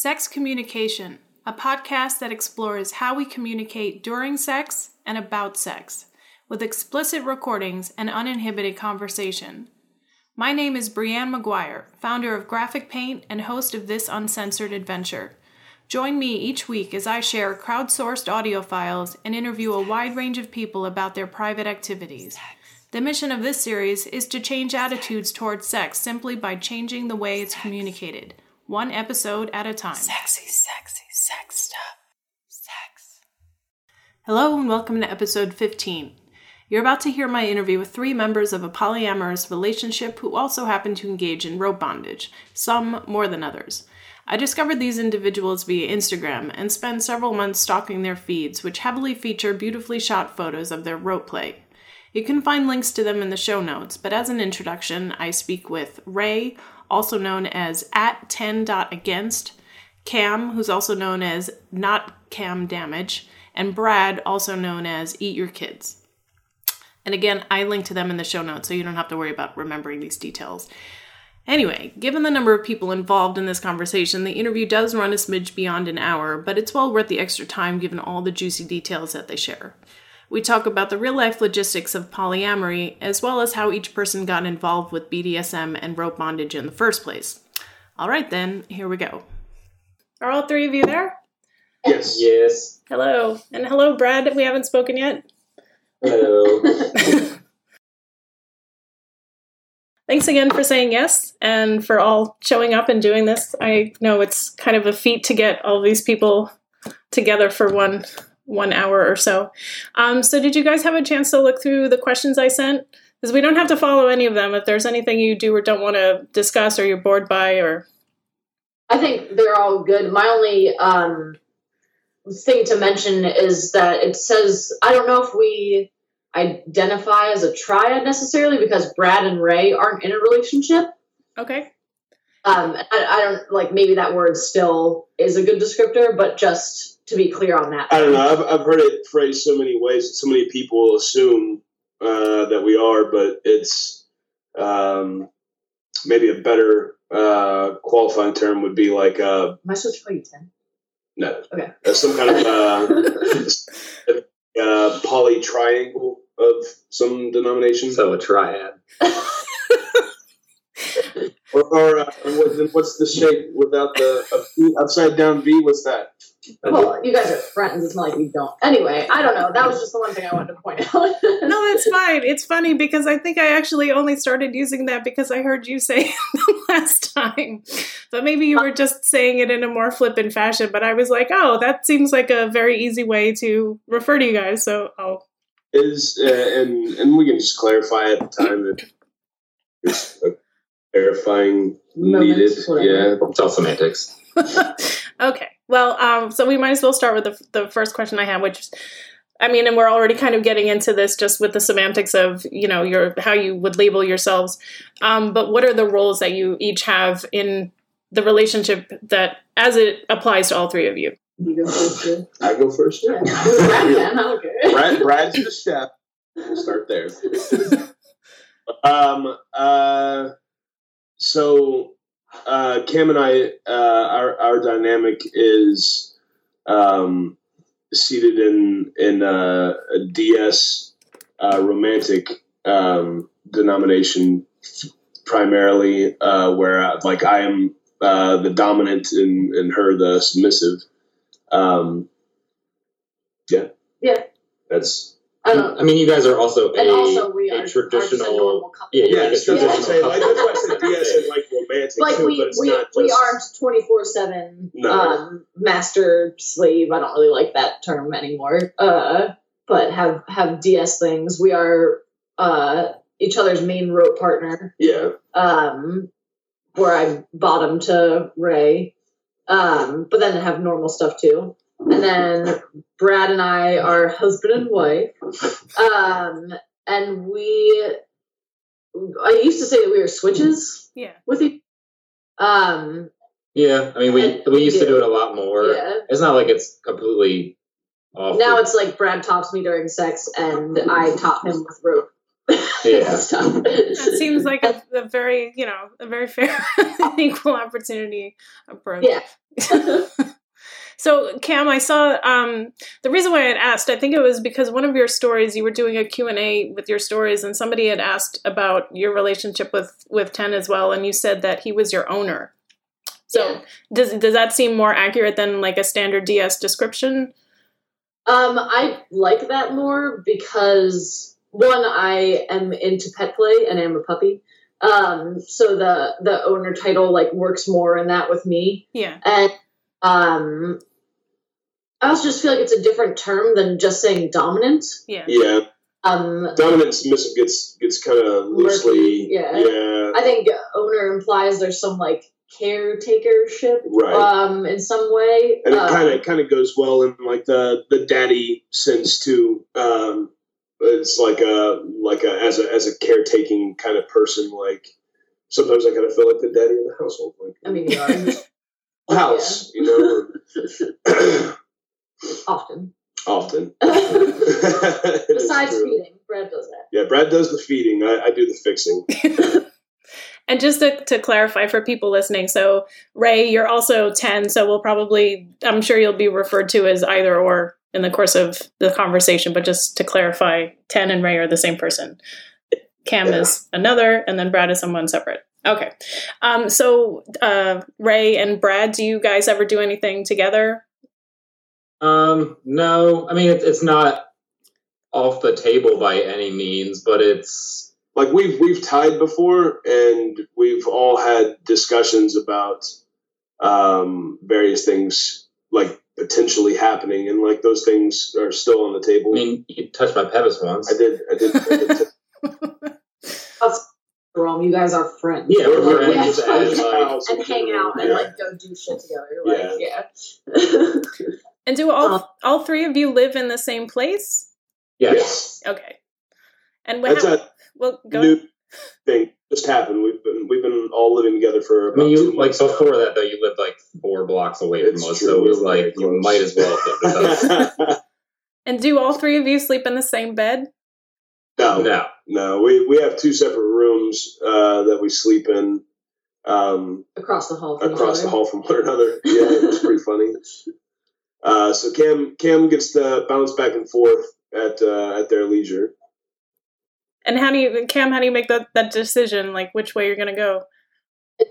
Sex Communication, a podcast that explores how we communicate during sex and about sex, with explicit recordings and uninhibited conversation. My name is Brianne McGuire, founder of Graphic Paint and host of this uncensored adventure. Join me each week as I share crowdsourced audio files and interview a wide range of people about their private activities. The mission of this series is to change attitudes towards sex simply by changing the way it's communicated, one episode at a time. Sexy, sexy, sex stuff. Sex. Hello, and welcome to episode 15. You're about to hear my interview with three members of a polyamorous relationship who also happen to engage in rope bondage, some more than others. I discovered these individuals via Instagram and spent several months stalking their feeds, which heavily feature beautifully shot photos of their rope play. You can find links to them in the show notes, but as an introduction, I speak with Ray, also known as at 10.against, Cam, who's also known as not Cam Damage, and Brad, also known as Eat Your Kids. And again, I link to them in the show notes, so you don't have to worry about remembering these details. Anyway, given the number of people involved in this conversation, the interview does run a smidge beyond an hour, but it's well worth the extra time given all the juicy details that they share. We talk about the real life logistics of polyamory, as well as how each person got involved with BDSM and rope bondage in the first place. All right, then, here we go. Are all three of you there? Yes. Yes. Hello. And hello, Brad. We haven't spoken yet. Hello. Thanks again for saying yes and for all showing up and doing this. I know it's kind of a feat to get all these people together for one one hour or so. Um, so, did you guys have a chance to look through the questions I sent? Because we don't have to follow any of them. If there's anything you do or don't want to discuss, or you're bored by, or I think they're all good. My only um, thing to mention is that it says I don't know if we identify as a triad necessarily because Brad and Ray aren't in a relationship. okay, Um, I, I don't like maybe that word still is a good descriptor, but just to be clear on that. I don't know. I've, I've heard it phrased so many ways. So many people assume uh, that we are, but it's um, maybe a better uh, qualifying term would be like uh, Am I supposed to call you Tim? no, Okay. uh, some kind of uh, uh, poly triangle of some denomination. So a triad. or, or uh, what's the shape without the a V, upside down V? What's that? Well, you guys are friends. It's not like you don't. Anyway, I don't know. That was just the one thing I wanted to point out. no, that's fine. It's funny because I think I actually only started using that because I heard you say it the last time. But maybe you were just saying it in a more flippant fashion. But I was like, oh, that seems like a very easy way to refer to you guys. So I'll Is uh, and and we can just clarify at the time that it's a clarifying needed. whatever. Yeah. It's all semantics. okay. Well, um, so we might as well start with the, the first question I have, which is, I mean, and we're already kind of getting into this just with the semantics of, you know, your how you would label yourselves. Um, but what are the roles that you each have in the relationship that, as it applies to all three of you? you go first. too. I go first. Yeah. Brad can, I don't care. Brad, Brad's the chef. We'll start there. Um. Uh. So, uh, Cam and I, uh, our our dynamic is um, seated in in uh, a DS uh, romantic um, denomination primarily, uh, where uh, like I am uh, the dominant and and her the submissive. Um, yeah. Yeah. That's I I mean, you guys are also a, also, we a are are just a traditional. normal couple. Yeah, Yeah, like a that's what I'm traditional saying. Like, that's why I said DS and like romantic like too, we but it's we, not we just, aren't 24 7 um master slave. I don't really like that term anymore. Uh but have have ds things. We are uh each other's main rope partner. Yeah, um where i bottom to ray. Um but then have normal stuff too and then brad and i are husband and wife um and we i used to say that we were switches Yeah. with each um Yeah, I mean, we And we we used to do. do it a lot more. yeah It's not like it's completely off. now it's like brad tops me during sex and i top him with rope Yeah. stuff. That seems like a, a very, you know, a very fair equal opportunity approach. Yeah. so Cam, I saw um, the reason why I had asked. I think it was because one of your stories you were doing a Q and A with your stories, and somebody had asked about your relationship with with Ten as well, and you said that he was your owner. So Yeah. does does that seem more accurate than like a standard DS description? Um, I like that more because one, I am into pet play and I'm a puppy. Um, so the the owner title like works more in that with me. Yeah. And um I also just feel like it's a different term than just saying dominant. Yeah. Yeah, Um dominant submissive gets gets kind of loosely. yeah. yeah, I think owner implies there's some like caretakership Right. um in some way. and it Um, kind of kind of goes well in like the the daddy sense too. Um, it's like a like a as a as a caretaking kind of person. Like sometimes I kind of feel like the daddy of the household. Like I mean you are house, you know. often. Often. Besides Besides feeding, Brad does that. Yeah, Brad does the feeding. I, I do the fixing. And just to, to clarify for people listening, so Ray, you're also Ten, so we'll probably, I'm sure you'll be referred to as either or in the course of the conversation, but just to clarify, Ten and Ray are the same person. Cam Yeah. is another, and then Brad is someone separate. Okay. Um, so, uh, Ray and Brad, do you guys ever do anything together? Um, no, I mean it, it's not off the table by any means, but it's Like we've we've tied before, and we've all had discussions about um, various things like potentially happening, and like those things are still on the table. I mean you touched my pelvis once. I did. I did. I did t- Rome, you guys are friends. Yeah, we're Like, friends, yeah, and, like, like, and hang out and Yeah. like go do shit together. Like, yeah. And do all, Um, all three of you live in the same place? yes. Okay. And That's what, a well, go new thing just happened. We've been we've been all living together for. I About mean, two you like months now. before that though. You lived like four blocks away It's from us, true, so it was we're like you might as well have lived with us. And do all three of you sleep in the same bed? no, No, no, we we have two separate rooms uh, that we sleep in. Um, Across the hall from across each the hall from one another. Yeah, it was pretty funny. Uh, so Cam Cam gets to bounce back and forth at uh, at their leisure. And how do you, Cam, how do you make that, that decision, like which way you're going to go?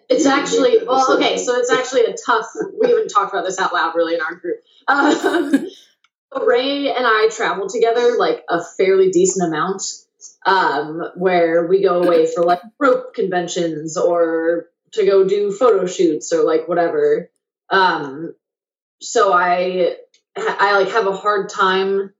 It's You actually well, okay. So it's actually a tough. We haven't talked about this out loud really in our group. Um, Ray and I travel together like a fairly decent amount, um, where we go away for like rope conventions or to go do photo shoots or like whatever. Um, so I I like have a hard time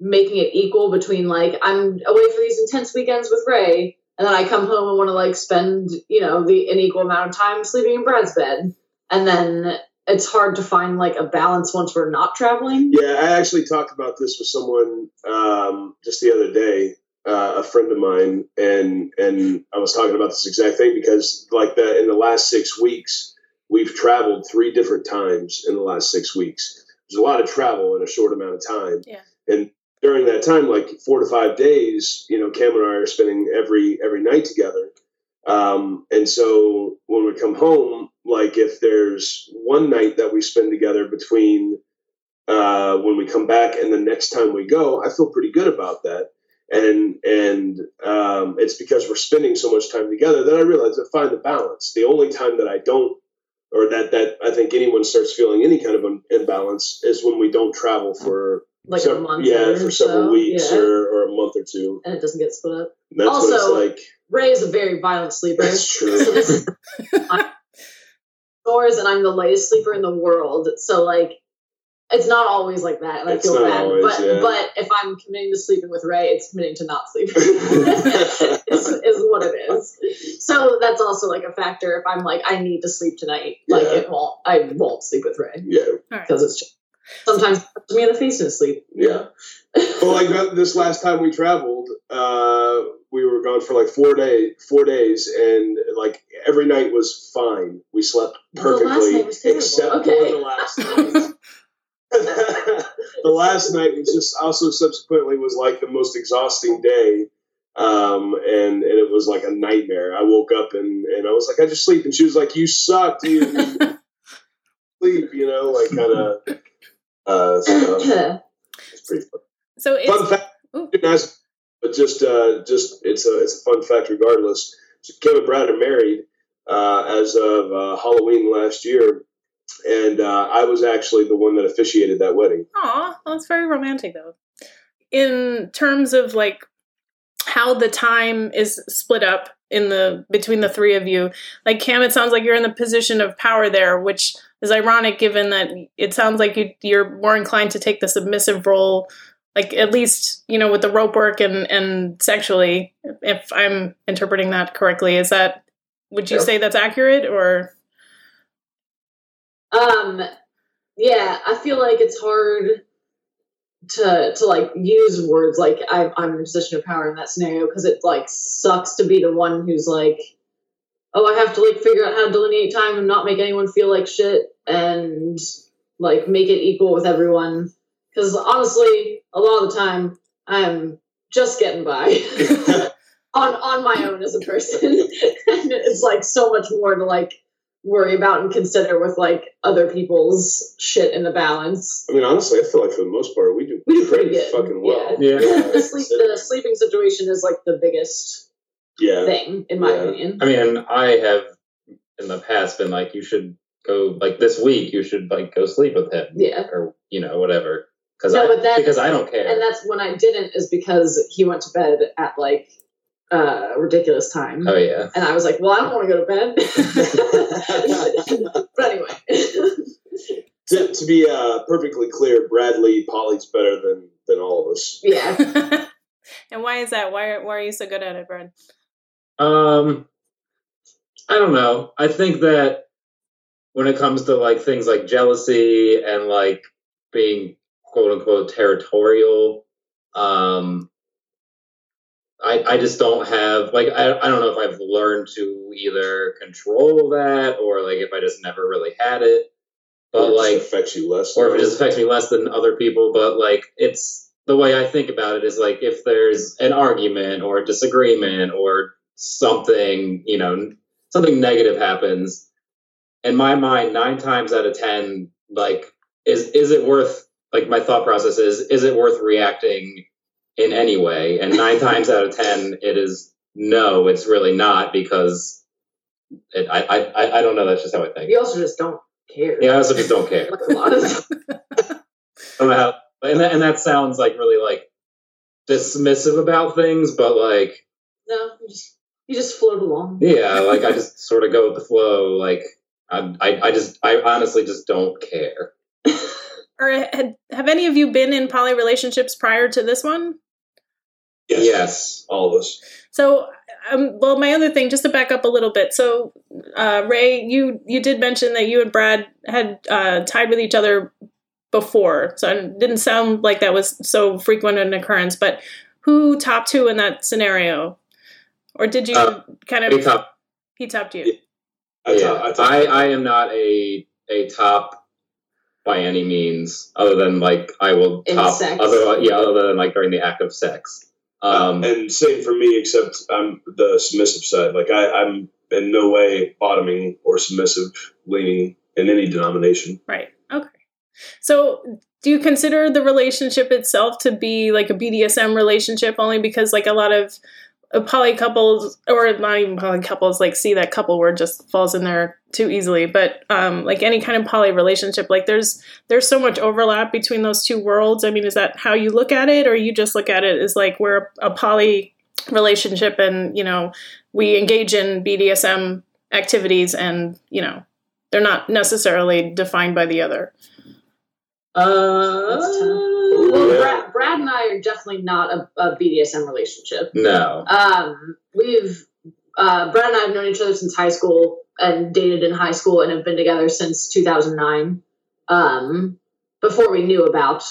making it equal between like I'm away for these intense weekends with Ray and then I come home and want to like spend, you know, the an equal amount of time sleeping in Brad's bed. And then it's hard to find like a balance once we're not traveling. Yeah, I actually talked about this with someone um, just the other day, uh, a friend of mine, and and I was talking about this exact thing because like the in the last six weeks we've traveled three different times in the last six weeks. There's a lot of travel in a short amount of time. Yeah. And during that time, like four to five days, you know, Cam and I are spending every every night together. Um, and so when we come home, like if there's one night that we spend together between uh, when we come back and the next time we go, I feel pretty good about that. And and um, it's because we're spending so much time together that I realize I find the balance. The only time that I don't, or that that I think anyone starts feeling any kind of an imbalance is when we don't travel for Like sev- a month. yeah, or for several so, weeks yeah. or, or a month or two. and it doesn't get split up. And that's Also- what it's like. Ray is a very violent sleeper. That's true. So this snores, and I'm the lightest sleeper in the world. So like, it's not always like that, and It's I feel not bad. always, but yeah. but if I'm committing to sleeping with Ray, it's committing to not sleeping. is, is what it is. So that's also like a factor. If I'm like, I need to sleep tonight, like Yeah. it won't. I won't sleep with Ray yeah, All right. because it's just, sometimes it me in the face in sleep. yeah. Well, like this last time we traveled, uh, we were gone for like four day, four days, and like every night was fine. We slept The last perfectly, night was except Okay. for the last night. the last night was just also subsequently was like the most exhausting day. um, and and it was like a nightmare. I woke up and and I was like, I just sleep, and she was like, you suck, you sleep, you know, like kind of uh, stuff. It's pretty fun. So it's fun fact. Ooh. but just uh, just it's a it's a fun fact regardless. So Cam and Brad are married uh, as of uh, Halloween last year, and uh, I was actually the one that officiated that wedding. Aw, it's very romantic though. In terms of like how the time is split up in the between the three of you, like Cam, it sounds like you're in the position of power there, which is ironic given that it sounds like you, you're more inclined to take the submissive role, like at least you know with the rope work and and sexually. If I'm interpreting that correctly, is that would you say that's accurate or? Um, yeah, I feel like it's hard to to like use words like I, I'm in a position of power in that scenario because it like sucks to be the one who's like, oh, I have to like figure out how to delineate time and not make anyone feel like shit and like make it equal with everyone. Because honestly, a lot of the time I'm just getting by on on my own as a person, and it's like so much more to like worry about and consider with like other people's shit in the balance. I mean, honestly, I feel like for the most part, we do We do pretty good. fucking well. Yeah. the, sleep, the sleeping situation is like the biggest Yeah. thing, in my Yeah. opinion. I mean, I have in the past been like, you should go like this week. You should like go sleep with him, Yeah. or you know whatever. Because No, I but then- because I don't care. And that's when I didn't is because he went to bed at like uh ridiculous time. oh yeah. And I was like, well, I don't want to go to bed. but anyway. To, to be uh, perfectly clear, Bradley Polly's better than than all of us. yeah. and why is that? Why are, why are you so good at it, Brad? Um, I don't know. I think that when it comes to like things like jealousy and like being quote unquote territorial, um, I I just don't have like I I don't know if I've learned to either control that or like if I just never really had it. But it like affects you less. or if it just affects me less than other people. But like, it's the way I think about it is like if there's an argument or a disagreement or something, you know, something negative happens, in my mind, nine times out of ten, like, is is it worth? Like, my thought process is, is it worth reacting in any way? And nine times out of ten, it is no. It's really not because it, I, I I I don't know. That's just how I think. You also just don't care. Yeah, I also just don't care. Like a lot of I how, and that, and that sounds like really like dismissive about things, but like, no, you just you just float along. yeah, like I just sort of go with the flow. Like, I, I, I just, I honestly just don't care. Or had, have any of you been in poly relationships prior to this one? Yes. Yes. all of us. So, um, well, my other thing, just to back up a little bit. So, uh, Ray, you you did mention that you and Brad had uh, tied with each other before, so it didn't sound like that was so frequent an occurrence. But who topped who in that scenario, or did you Uh, kind of Hey, top, he topped you? Yeah. I, yeah, thought- I, thought- I, I am not a a top by any means, other than like I will In top sex. other yeah, other than like during the act of sex. Um, and same for me, except I'm the submissive side. Like I, I'm in no way bottoming or submissive leaning in any denomination. Right. Okay. So, do you consider the relationship itself to be like a BDSM relationship only because like a lot of uh, poly couples or not even poly couples like see that couple word just falls in there too easily, but um like any kind of poly relationship like there's there's so much overlap between those two worlds. I mean, is that how you look at it or you just look at it as like we're a poly relationship and, you know, we engage in BDSM activities and, you know, they're not necessarily defined by the other. Uh, well, Yeah. Brad, Brad and I are definitely not a, a BDSM relationship. no. Um, we've uh, Brad and I have known each other since high school and dated in high school and have been together since 2009. Um, before we knew about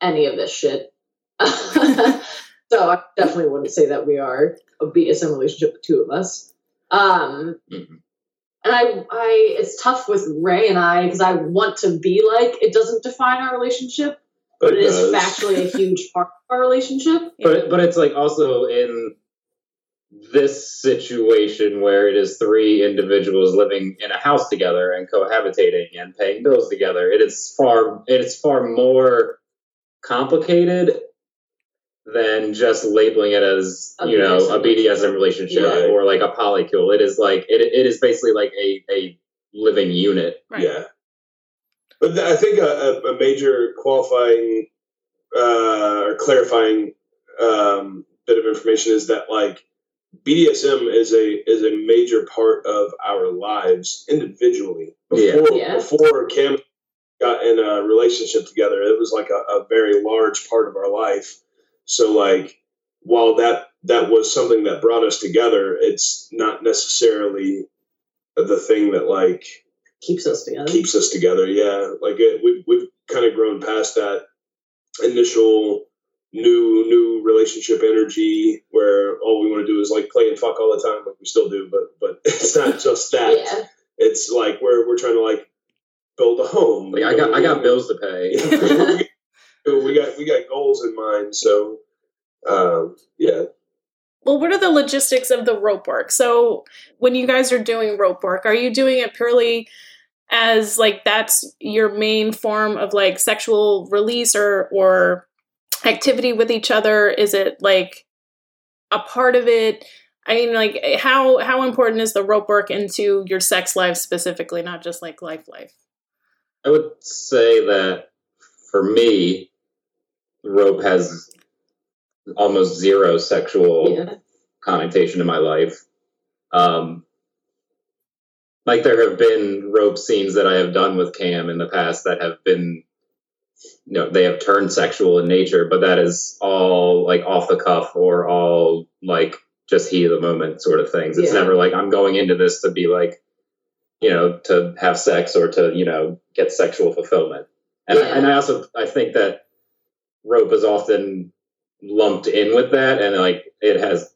any of this shit. so I definitely wouldn't say that we are a BDSM relationship, the two of us. Um, Mhm. and I, I, it's tough with Ray and I because I want to be like it doesn't define our relationship, but it is does. factually a huge part of our relationship. But but it's like also in this situation where it is three individuals living in a house together and cohabitating and paying bills together, it is far it is far more complicated than just labeling it as A you know a BDSM BDSM relationship Yeah. or like a polycule. It is like it, it is basically like a a living unit. Right. Yeah. But th- I think a, a, a major qualifying uh, or clarifying um, bit of information is that like BDSM is a is a major part of our lives individually. Yeah. Before Yeah. before Cam got in a relationship together, it was like a, a very large part of our life. So like while that that was something that brought us together, it's not necessarily the thing that like Keeps us together. keeps us together. Yeah, like it, we've we've kind of grown past that initial new new relationship energy where all we want to do is like play and fuck all the time, like we still do. But but it's not just that. yeah. It's like we're we're trying to like build a home. Like I got I got bills to pay. we got we got goals in mind. So um, yeah, Well, what are the logistics of the rope work? So, when you guys are doing rope work, are you doing it purely as like that's your main form of like sexual release or or activity with each other? Is it like a part of it? I mean, like how how important is the rope work into your sex life specifically, not just like life life? I would say that for me, rope has almost zero sexual Yeah. connotation in my life. Um, like there have been rope scenes that I have done with Cam in the past that have been, you know, they have turned sexual in nature, but that is all like off the cuff or all like just heat of the moment sort of things. It's Yeah. never like I'm going into this to be like, you know, to have sex or to, you know, get sexual fulfillment. And, Yeah. I, and I also, I think that rope is often lumped in with that and like it has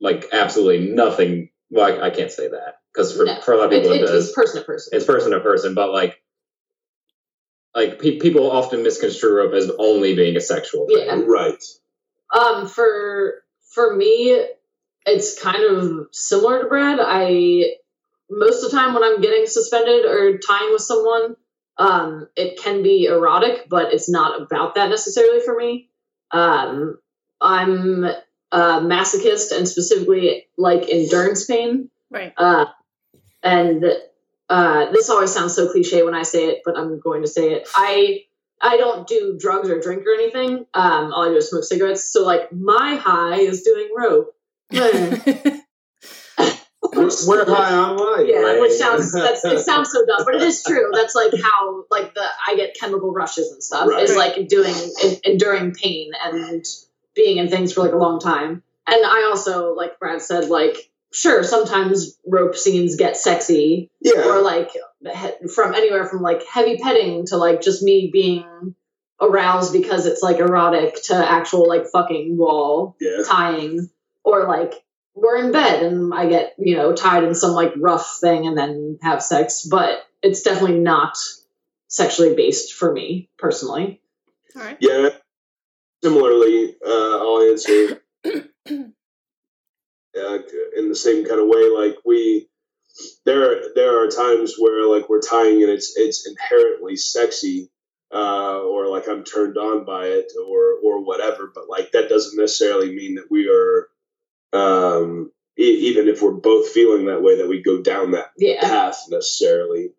like absolutely nothing well i, I can't say that because for, No. for a lot of people it, it, does it's person to person. it's person to person but like like pe- people often misconstrue rope as only being a sexual thing Yeah. right. Um, for for me, it's kind of similar to Brad. I most of the time when I'm getting suspended or tying with someone, um, it can be erotic, but it's not about that necessarily for me. Um, I'm a masochist and specifically like endurance pain. Right. Uh, and uh, this always sounds so cliche when I say it, but I'm going to say it. I I don't do drugs or drink or anything. Um, all I do is smoke cigarettes. So like my high is doing rope. We're, high on life. Yeah, right? which sounds that's, it sounds so dumb, but it is true. That's like how like the I get chemical rushes and stuff Right. is like doing en- enduring pain and being in things for like a long time. And I also like Brad said like sure sometimes rope scenes get sexy yeah. or like he- from anywhere from like heavy petting to like just me being aroused because it's like erotic to actual like fucking wall yeah. tying or like we're in bed and I get, you know, tied in some like rough thing and then have sex, but it's definitely not sexually based for me personally. All right. Yeah. Similarly, uh, I'll answer uh, in the same kind of way. Like we, there, there are times where like we're tying and it's it's inherently sexy, uh, or like I'm turned on by it, or or whatever. But like that doesn't necessarily mean that we are, um, e- even if we're both feeling that way, that we go down that Yeah. path necessarily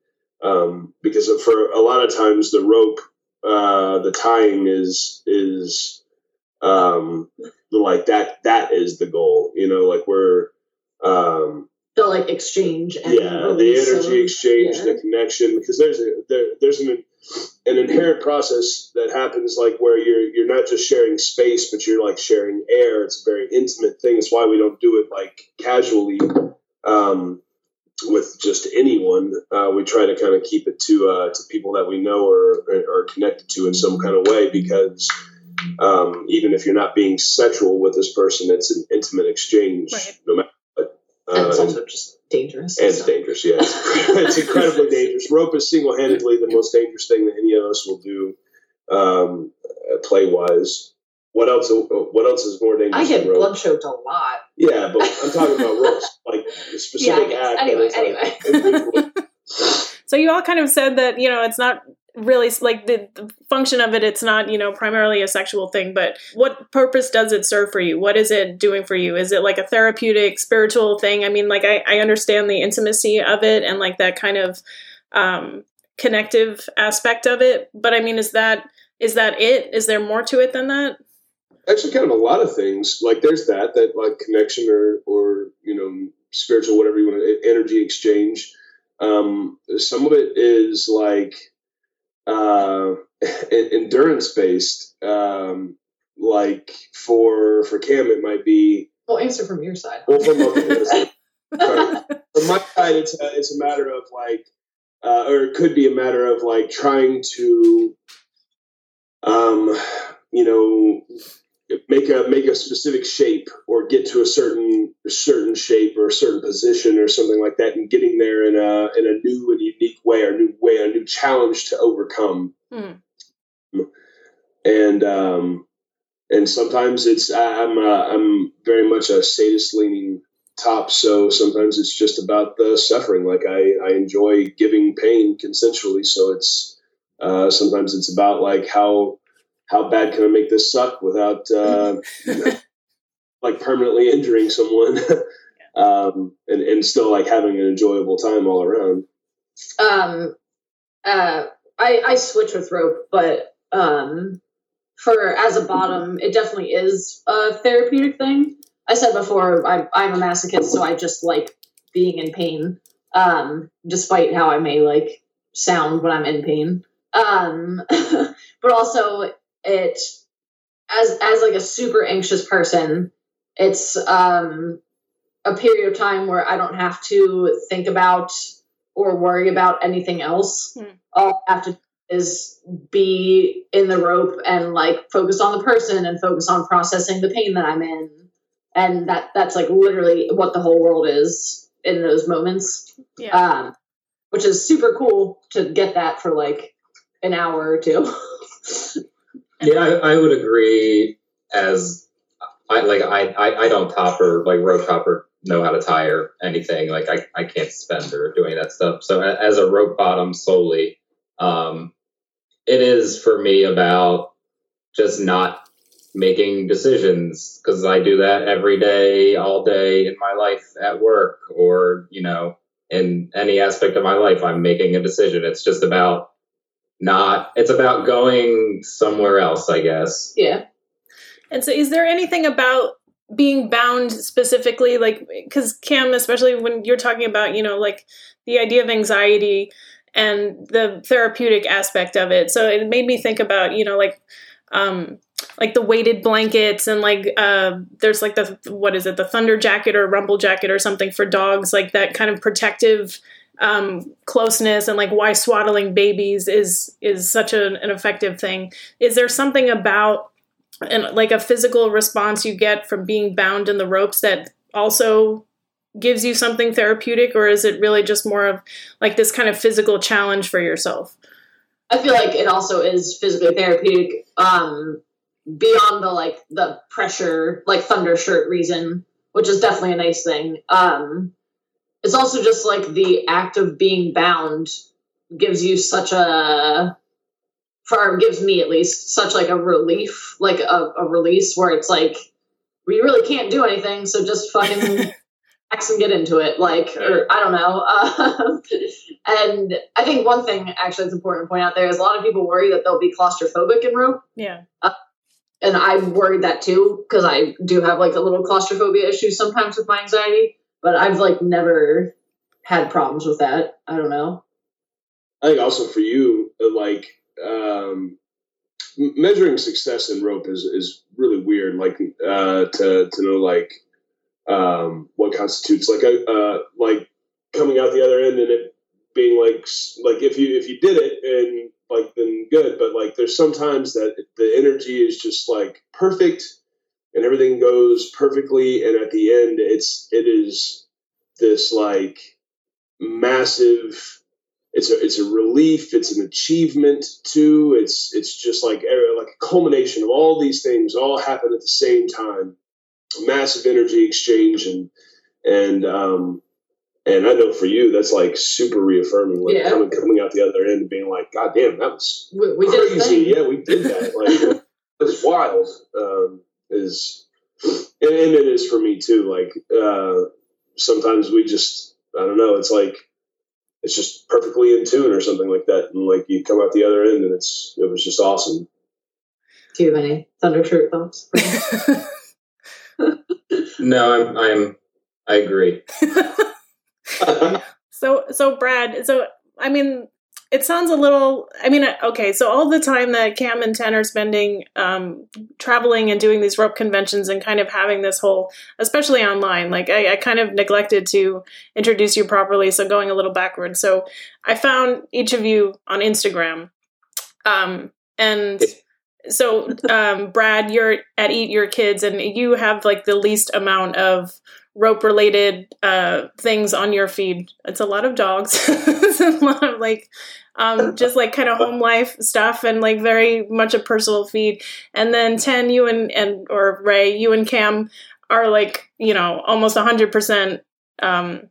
um, because for a lot of times the rope uh, the tying is is um, like that that is the goal you know like we're um, The like exchange and yeah the energy of- exchange yeah. the connection because there's a there, there's an an inherent process that happens like where you're you're not just sharing space but you're like sharing air. It's a very intimate thing. It's why we don't do it like casually um, with just anyone. Uh, we try to kind of keep it to uh, to people that we know or are connected to in some kind of way because um, even if you're not being sexual with this person it's an intimate exchange Right. no matter what and it's uh, also just dangerous. and it's dangerous, yeah. It's, it's incredibly dangerous. Rope is single handedly the most dangerous thing that any of us will do, um, play wise. what else? What else is more dangerous? I get than blood choked a lot. Yeah, but I'm talking about ropes, like the specific Yeah, act. anyway, that is, like, anyway. So you all kind of said that you know it's not really like the, the function of it. It's not you know primarily a sexual thing, but what purpose does it serve for you? What is it doing for you? Is it like a therapeutic, spiritual thing? I mean, like I, I understand the intimacy of it and like that kind of um, connective aspect of it, but I mean, is that is that it? Is there more to it than that? actually kind of a lot of things like there's that that like connection or or you know spiritual whatever you want to energy exchange um some of it is like uh endurance based um like for for cam it might be Well, answer from your side. well from, okay, from my side it's a, it's a matter of like uh, or it could be a matter of like trying to um you know make a make a specific shape or get to a certain certain shape or a certain position or something like that and getting there in a in a new and unique way or new way a new challenge to overcome Hmm. and um and sometimes it's I- i'm uh, i'm very much a sadist leaning top so sometimes it's just about the suffering like i i enjoy giving pain consensually so it's uh sometimes it's about like how how bad can I make this suck without uh, you know, like permanently injuring someone, um, and and still like having an enjoyable time all around. um uh i i switch with rope but um for as a bottom it definitely is a therapeutic thing. I said before I, i'm a masochist so i just like being in pain um despite how i may like sound when i'm in pain. Um but also it as as like a super anxious person it's um a period of time where i don't have to think about or worry about anything else. Hmm. All I have to do is be in the rope and like focus on the person and focus on processing the pain that I'm in. And that that's like literally what the whole world is in those moments. Yeah. Um which is super cool to get that for like an hour or two. Yeah, I, I would agree. As I like, I, I I don't top or like rope top or know how to tie or anything. Like I, I can't spend or do any of that stuff. So as a rope bottom solely, um, it is for me about just not making decisions because I do that every day, all day in my life at work or you know in any aspect of my life. I'm making a decision. It's just about not. It's about going somewhere else, I guess. yeah. And so, is there anything about being bound specifically, like, because Cam, especially when you're talking about, you know, like the idea of anxiety and the therapeutic aspect of it. So it made me think about, you know, like, um, like the weighted blankets and like uh there's like the what is it the thunder jacket or rumble jacket or something for dogs like that kind of protective um closeness and like why swaddling babies is is such an, an effective thing is there something about and like a physical response you get from being bound in the ropes that also gives you something therapeutic or is it really just more of like this kind of physical challenge for yourself I feel like it also is physically therapeutic. Um, beyond the like the pressure, like thunder shirt reason, which is definitely a nice thing. Um, it's also just like the act of being bound gives you such a, for gives me at least such like a relief, like a, a release where it's like we really can't do anything, so just fucking ax and get into it. Like, or I don't know. Um, and I think one thing actually that's important to point out there is a lot of people worry that they'll be claustrophobic in rope. yeah And I'm worried that too, because I do have like a little claustrophobia issue sometimes with my anxiety, but I've like never had problems with that. I don't know. I think also for you, uh, like um, measuring success in rope is is really weird. Like uh, to to know like um, what constitutes like a uh, like coming out the other end and it being like like if you if you did it and like then good, but like there's sometimes that the energy is just like perfect and everything goes perfectly, and at the end it's it is this like massive it's a it's a relief. It's an achievement too. It's it's just like eh, like a culmination of all these things all happen at the same time. Massive energy exchange and and um, and I know for you that's like super reaffirming. Like Yeah. coming coming out the other end and being like, God damn, that was We, we crazy. Yeah, we did that. Like it's wild. Um, is and, and it is for me too. Like uh, sometimes we just I don't know. It's like it's just perfectly in tune or something like that, and like you come out the other end and it's it was just awesome. Do you have any Thunder Shirt thoughts? No, I'm I'm I agree. So, so Brad, so I mean, it sounds a little. I mean, uh, okay, so all the time that Cam and Ten are spending um, traveling and doing these rope conventions and kind of having this whole, especially online, like I, I kind of neglected to introduce you properly. So going a little backwards. So I found each of you on Instagram, um, and so um, Brad, you're at Eat Your Kids, and you have like the least amount of rope related uh, things on your feed. It's a lot of dogs. it's a lot of like um, just like kind of home life stuff and like very much a personal feed. And then ten, you and and or Ray, you and Cam are like you know almost hundred percent. Um,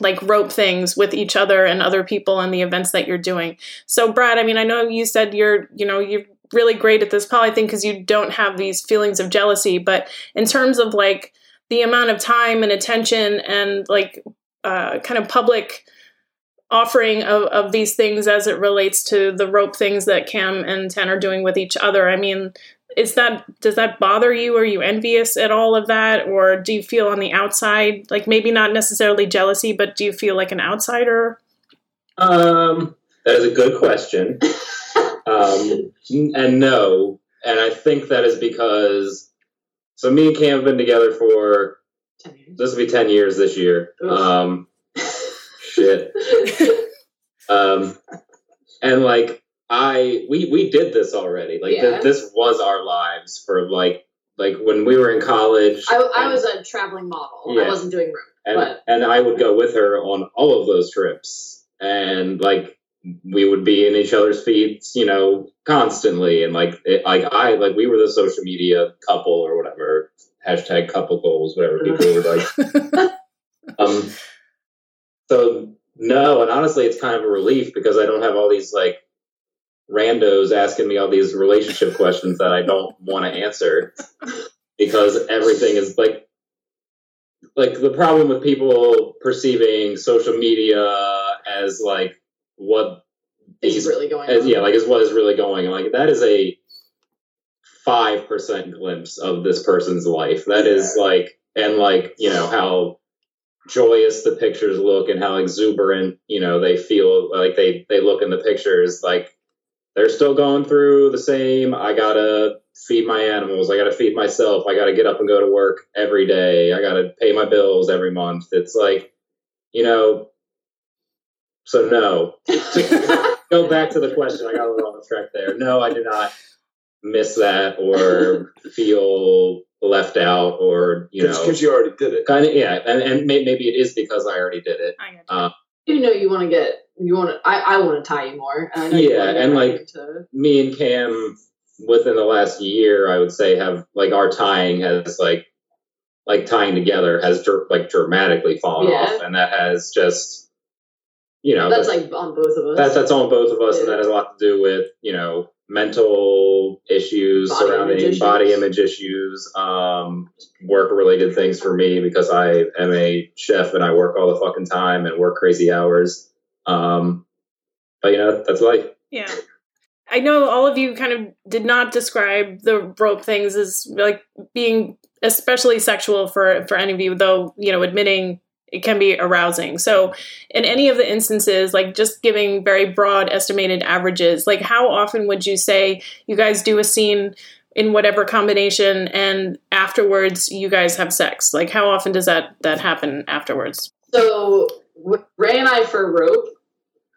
like rope things with each other and other people and the events that you're doing. So Brad, I mean, I know you said you're, you know, you're really great at this poly thing because you don't have these feelings of jealousy, but in terms of like the amount of time and attention and like uh, kind of public offering of, of these things as it relates to the rope things that Cam and Ten are doing with each other. I mean, is that does that bother you? Are you envious at all of that, or do you feel on the outside, like maybe not necessarily jealousy, but do you feel like an outsider? Um, that is a good question. um, and no, and I think that is because so me and Cam have been together for Ten years. this will be ten years this year. Um, shit. Um, and like I, we we did this already. Like th- this was our lives for like like when we were in college. I, I and- was a traveling model. Yeah. I wasn't doing room. and But- and I would go with her on all of those trips, and like we would be in each other's feeds, you know, constantly, and like it, like I like we were the social media couple or whatever hashtag couple goals, whatever people were like. um, so no, and honestly, it's kind of a relief because I don't have all these like randos asking me all these relationship questions that I don't want to answer because everything is like like the problem with people perceiving social media as like what These really going as, yeah like is what is really going on. like that is a five percent glimpse of this person's life. That is like and like you know how joyous the pictures look and how exuberant you know they feel like they they look in the pictures. Like they're still going through the same i gotta feed my animals. I gotta feed myself. I gotta get up and go to work every day. I gotta pay my bills every month. It's like you know so no go back to the question i got a little off track there no i did not miss that or feel left out or you know because you already did it. kind of yeah and, and may, maybe it is because i already did it I uh, you know you want to get you want to I, I want to tie you more and I you Yeah, and, like, into- me and cam within the last year i would say have like our tying has like like tying together has dr- like dramatically fallen Yeah. off and that has just you know that's like on both of us that's that's on both of us and that has a lot to do with you know mental issues Body surrounding image body issues. image issues um work related things for me because i am a chef and i work all the fucking time and work crazy hours um but you know that's life Yeah. I know all of you kind of did not describe the rope things as like being especially sexual for for any of you, though, you know, admitting it can be arousing. So, in any of the instances, like just giving very broad estimated averages, like how often would you say you guys do a scene in whatever combination and afterwards you guys have sex? Like how often does that that happen afterwards? So Ray and I for rope,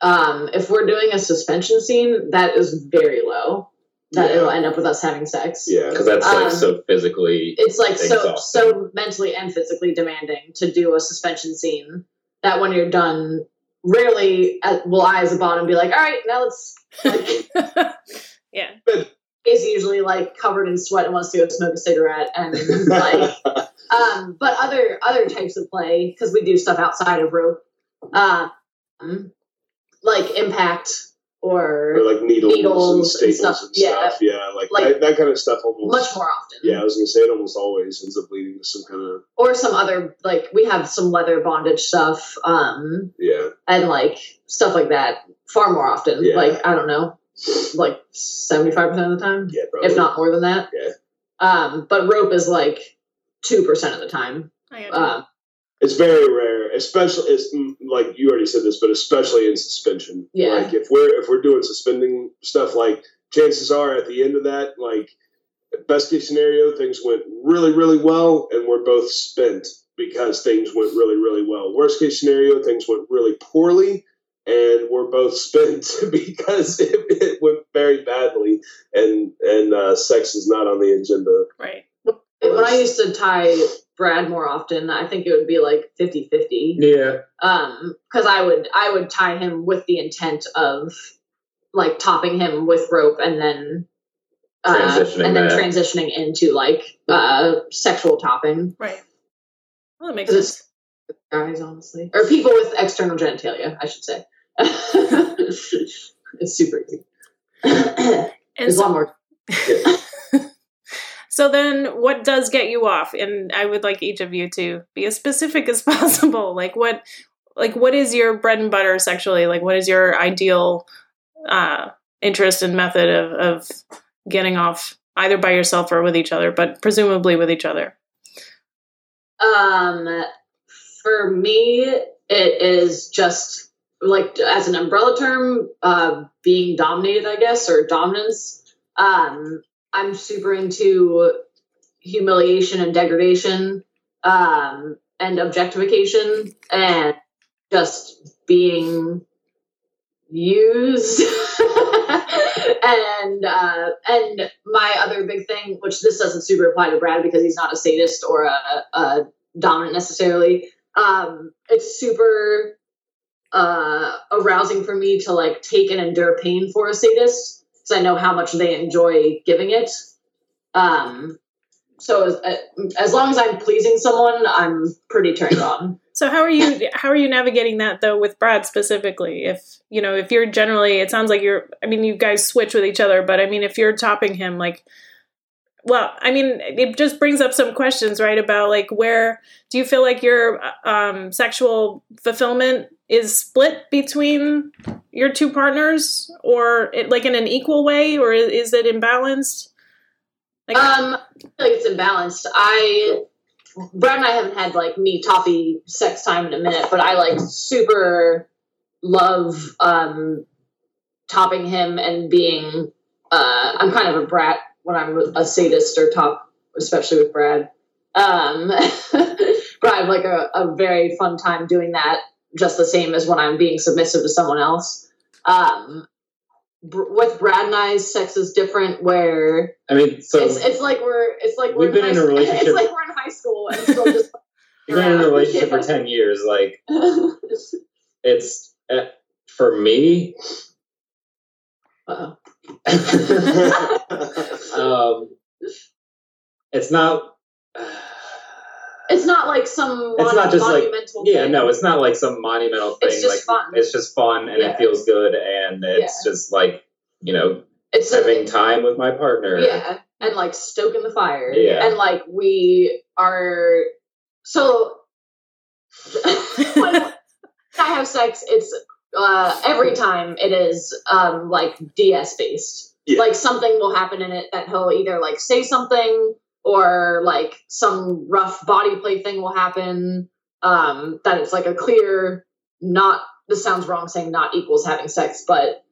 um, if we're doing a suspension scene, that is very low. That Yeah. it'll end up with us having sex. Yeah. because that's like Um, so physically It's like so Exhausting. so mentally and physically demanding to do a suspension scene. That when you're done, rarely uh, will I, as a bottom, be like, all right, now let's. Like, yeah. is usually like covered in sweat and wants to go smoke a cigarette and like um but other other types of play because we do stuff outside of rope um like impact or, or like needles, Needles and and staples stuff, and yeah. stuff. Yeah, like, Like- that, that kind of stuff almost. much more often Yeah, I was gonna say it almost always ends up leading to some kind of or some other like we have some leather bondage stuff um yeah. and like stuff like that far more often Yeah. like i don't know like 75% of the time Yeah, probably. if not more than that Yeah. um but rope is like 2% of the time I um It's very rare, especially it's mm, like you already said this, but especially in suspension. Yeah. Like if we're if we're doing suspending stuff, like chances are at the end of that, like best case scenario, things went really really well, and we're both spent because things went really really well. Worst case scenario, things went really poorly. And we're both spent because it, it went very badly, and and uh, sex is not on the agenda. right. when i used to tie brad more often i think it would be like 50-50 Yeah. um because i would i would tie him with the intent of like topping him with rope and then uh, Transitioning and then that. transitioning into like uh sexual topping Right. Well, that makes sense. it's guys honestly or people with external genitalia i should say it's super easy And there's a lot more so then, what does get you off? And I would like each of you to be as specific as possible. Like what, like what is your bread and butter sexually? Like what is your ideal uh, interest and method of, of getting off either by yourself or with each other, but presumably with each other? Um, for me, it is just like as an umbrella term, uh, being dominated, I guess, or dominance. Um, I'm super into humiliation and degradation, um, and objectification, and just being used. and uh, and my other big thing, which this doesn't super apply to Brad because he's not a sadist or a, a dominant necessarily. Um, it's super uh, arousing for me to like take and endure pain for a sadist because I know how much they enjoy giving it. Um, so as, uh, as long as I'm pleasing someone, I'm pretty turned on. So how are you how are you navigating that though with Brad specifically? If you know, if you're generally it sounds like you're I mean you guys switch with each other, but I mean if you're topping him like well, I mean it just brings up some questions, right, about like where do you feel like your um sexual fulfillment is split between your two partners or it, like in an equal way or is it imbalanced? Like Um, I feel like it's imbalanced. I Brad and I haven't had like me toppy sex time in a minute, but I like super love um topping him and being uh I'm kind of a brat when I'm a sadist or top, especially with Brad. Um but I have like a, a very fun time doing that just the same as when I'm being submissive to someone else. Um br- with Brad and I, sex is different where I mean, so it's it's like we're it's like we're We've been in a school- relationship- It's like we're in high school and still just you've been in a relationship for 10 years. Like, it's, uh, for me, Uh-oh. um, it's not. it's not like some It's not just like- monumental Yeah, thing. no, it's not like some monumental thing. It's just like fun. it's just fun and Yeah. it feels good and it's just like you know it's having time with my partner. yeah and like stoking the fire Yeah. and like we are so when I have sex it's uh every time it is um like DS based Yeah. like something will happen in it that he'll either like say something or like some rough body play thing will happen um that it's like a clear not this sounds wrong saying not equals having sex but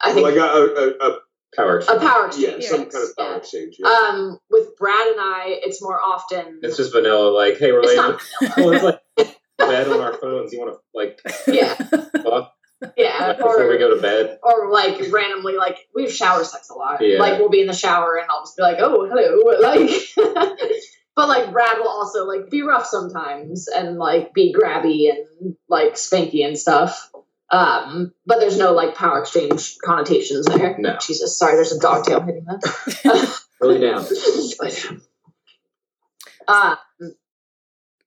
i think like a, a, a, Power. a power yeah, exchange some kind of power yeah. exchange. Yeah. um with brad and i it's more often It's just vanilla. Like, hey, we're it's laying. not well, it's like bed on our phones. You want to like yeah fuck yeah before or we go to bed? or like randomly like we've shower sex a lot Yeah. like we'll be in the shower and i'll just be like oh hello like but like brad will also like be rough sometimes and like be grabby and like spanky and stuff Um, but there's no like power exchange connotations there. No. Jesus, sorry, there's a dog tail hitting that. Really down. uh,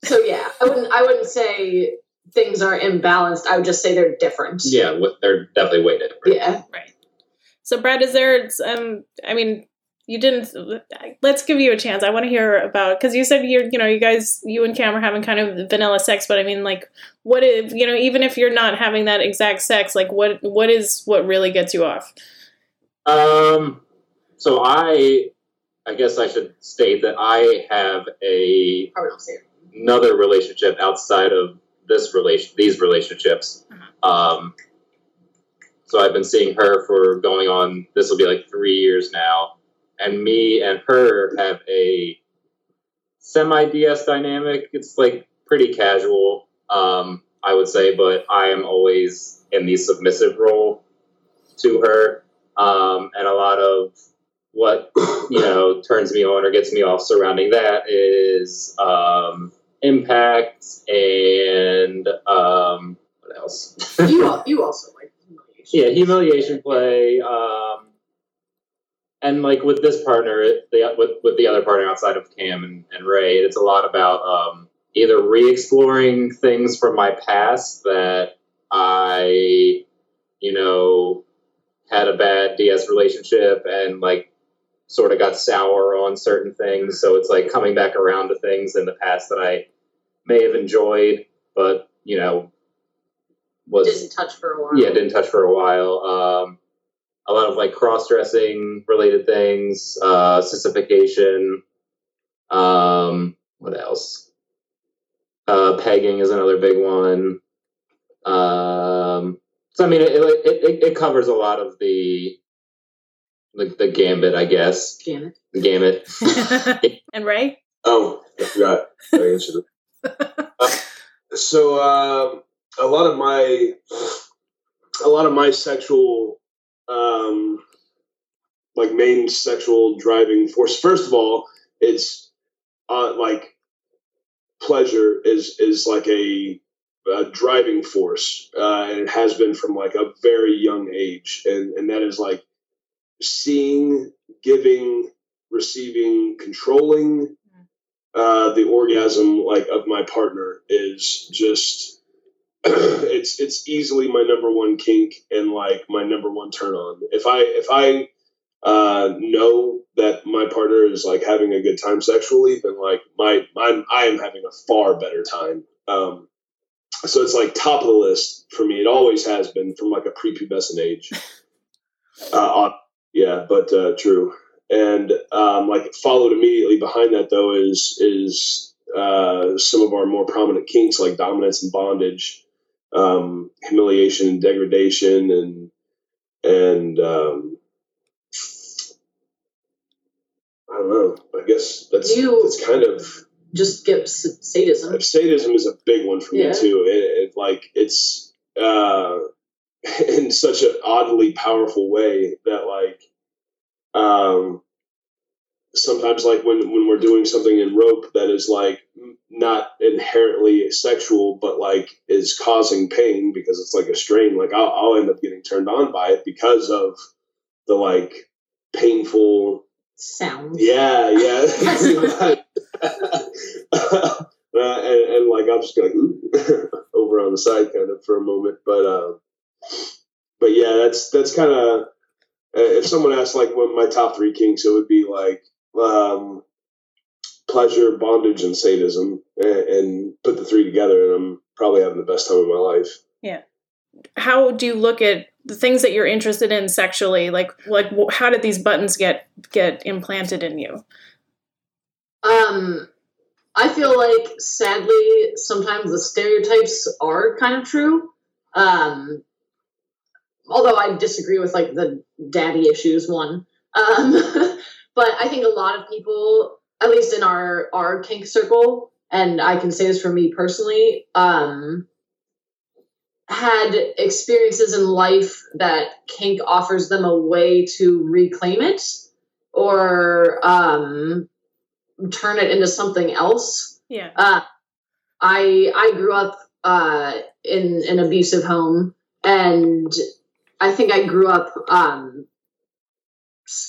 so yeah, I wouldn't I wouldn't say things are imbalanced. I would just say they're different. Yeah, with, they're definitely weighted. Yeah. Right. So, Brad, is there? Um, I mean, you didn't. Let's give you a chance. I want to hear about because you said you're, you know, you guys, you and Cam are having kind of vanilla sex, but I mean, like, what if you know, even if you're not having that exact sex, like, what what is what really gets you off? Um, so I, I guess I should state that I have a Probably don't say it. another relationship outside of this relation, these relationships. Um, so I've been seeing her for going on. This will be like three years now, and me and her have a semi DS dynamic. It's like pretty casual, um, I would say, but I am always in the submissive role to her, um, and a lot of what you know turns me on or gets me off surrounding that is um, impact and um, what else? You you also like humiliation. yeah, humiliation play. Um, and like with this partner, the, with with the other partner outside of Cam and, and Ray, it's a lot about um, either re-exploring things from my past that I, you know, had a bad DS relationship and like sort of got sour on certain things. So it's like coming back around to things in the past that I may have enjoyed, but you know, was Didn't touch for a while. yeah, didn't touch for a while. Um, a lot of like cross dressing related things, uh, sissification. Um, what else? Uh, pegging is another big one. Um, so I mean, it, it, it, it covers a lot of the the, the gambit, I guess. Damn it. The gamut. and Ray, Oh, I forgot. I answered it. Uh, so um, a lot of my a lot of my sexual um, like main sexual driving force. First of all, it's uh, like pleasure is is like a, a driving force, uh, and it has been from like a very young age, and and that is like seeing, giving, receiving, controlling uh, the orgasm like of my partner is just it's it's easily my number one kink and like my number one turn on. If I if I uh, know that my partner is like having a good time sexually, then like my my I am having a far better time. Um, so it's like top of the list for me. It always has been from like a prepubescent age. Uh, yeah, but uh, true and um, like followed immediately behind that though is is uh, some of our more prominent kinks like dominance and bondage, um, humiliation and degradation, and and um, I don't know. I guess that's You- that's kind of Just get sadism. sadism is a big one for Yeah. me too. It, it like it's uh, in such an oddly powerful way that like um, sometimes like when when we're doing something in rope that is like not inherently sexual but like is causing pain because it's like a strain like I'll, I'll end up getting turned on by it because of the like painful Sounds. yeah, yeah. uh, and, and like I'm just like over on the side kind of for a moment, but uh, but yeah, that's that's kind of if someone asked like what my top three kinks, it would be like um, pleasure, bondage, and sadism, and, and put the three together, and I'm probably having the best time of my life. Yeah. How do you look at the things that you're interested in sexually? Like, like wh- how did these buttons get get implanted in you? Um, I feel like sadly sometimes the stereotypes are kind of true. Um, although I disagree with like the daddy issues one. Um, but I think a lot of people, at least in our our kink circle, and I can say this for me personally, um, had experiences in life that kink offers them a way to reclaim it or um, turn it into something else. Yeah. Uh, I I grew up uh, in an abusive home, and I think I grew up um,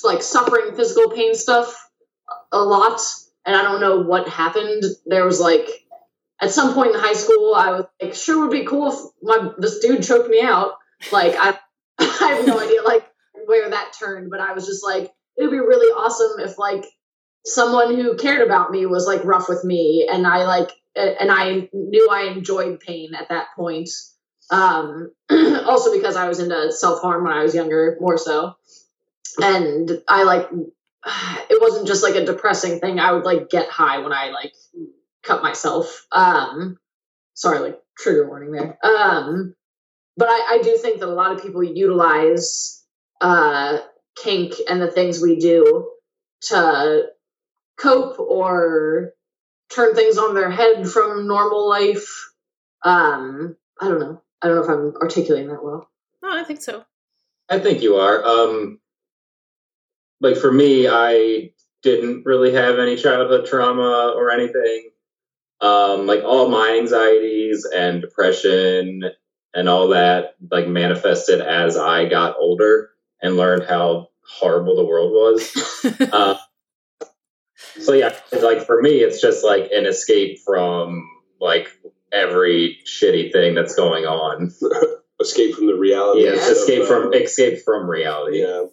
like suffering physical pain stuff a lot, and I don't know what happened. There was like at some point in high school, I was like, sure would be cool if my this dude choked me out. Like I, I have no idea like where that turned, but I was just like, it would be really awesome if like someone who cared about me was like rough with me, and I like and I knew I enjoyed pain at that point. Um, also because I was into self harm when I was younger, more so, and I like it wasn't just like a depressing thing. I would like get high when I like cut myself. Um, sorry, like trigger warning there. Um, but I, I do think that a lot of people utilize uh, kink and the things we do to cope or turn things on their head from normal life. Um, I don't know. I don't know if I'm articulating that well. No, I think so. I think you are. Um, like for me, I didn't really have any childhood trauma or anything. Um, like all my anxieties and depression and all that, like manifested as I got older and learned how horrible the world was. uh, so yeah, like for me, it's just like an escape from like every shitty thing that's going on. Escape from the reality. Yeah, Yeah. escape of, from uh, escape from reality. yeah.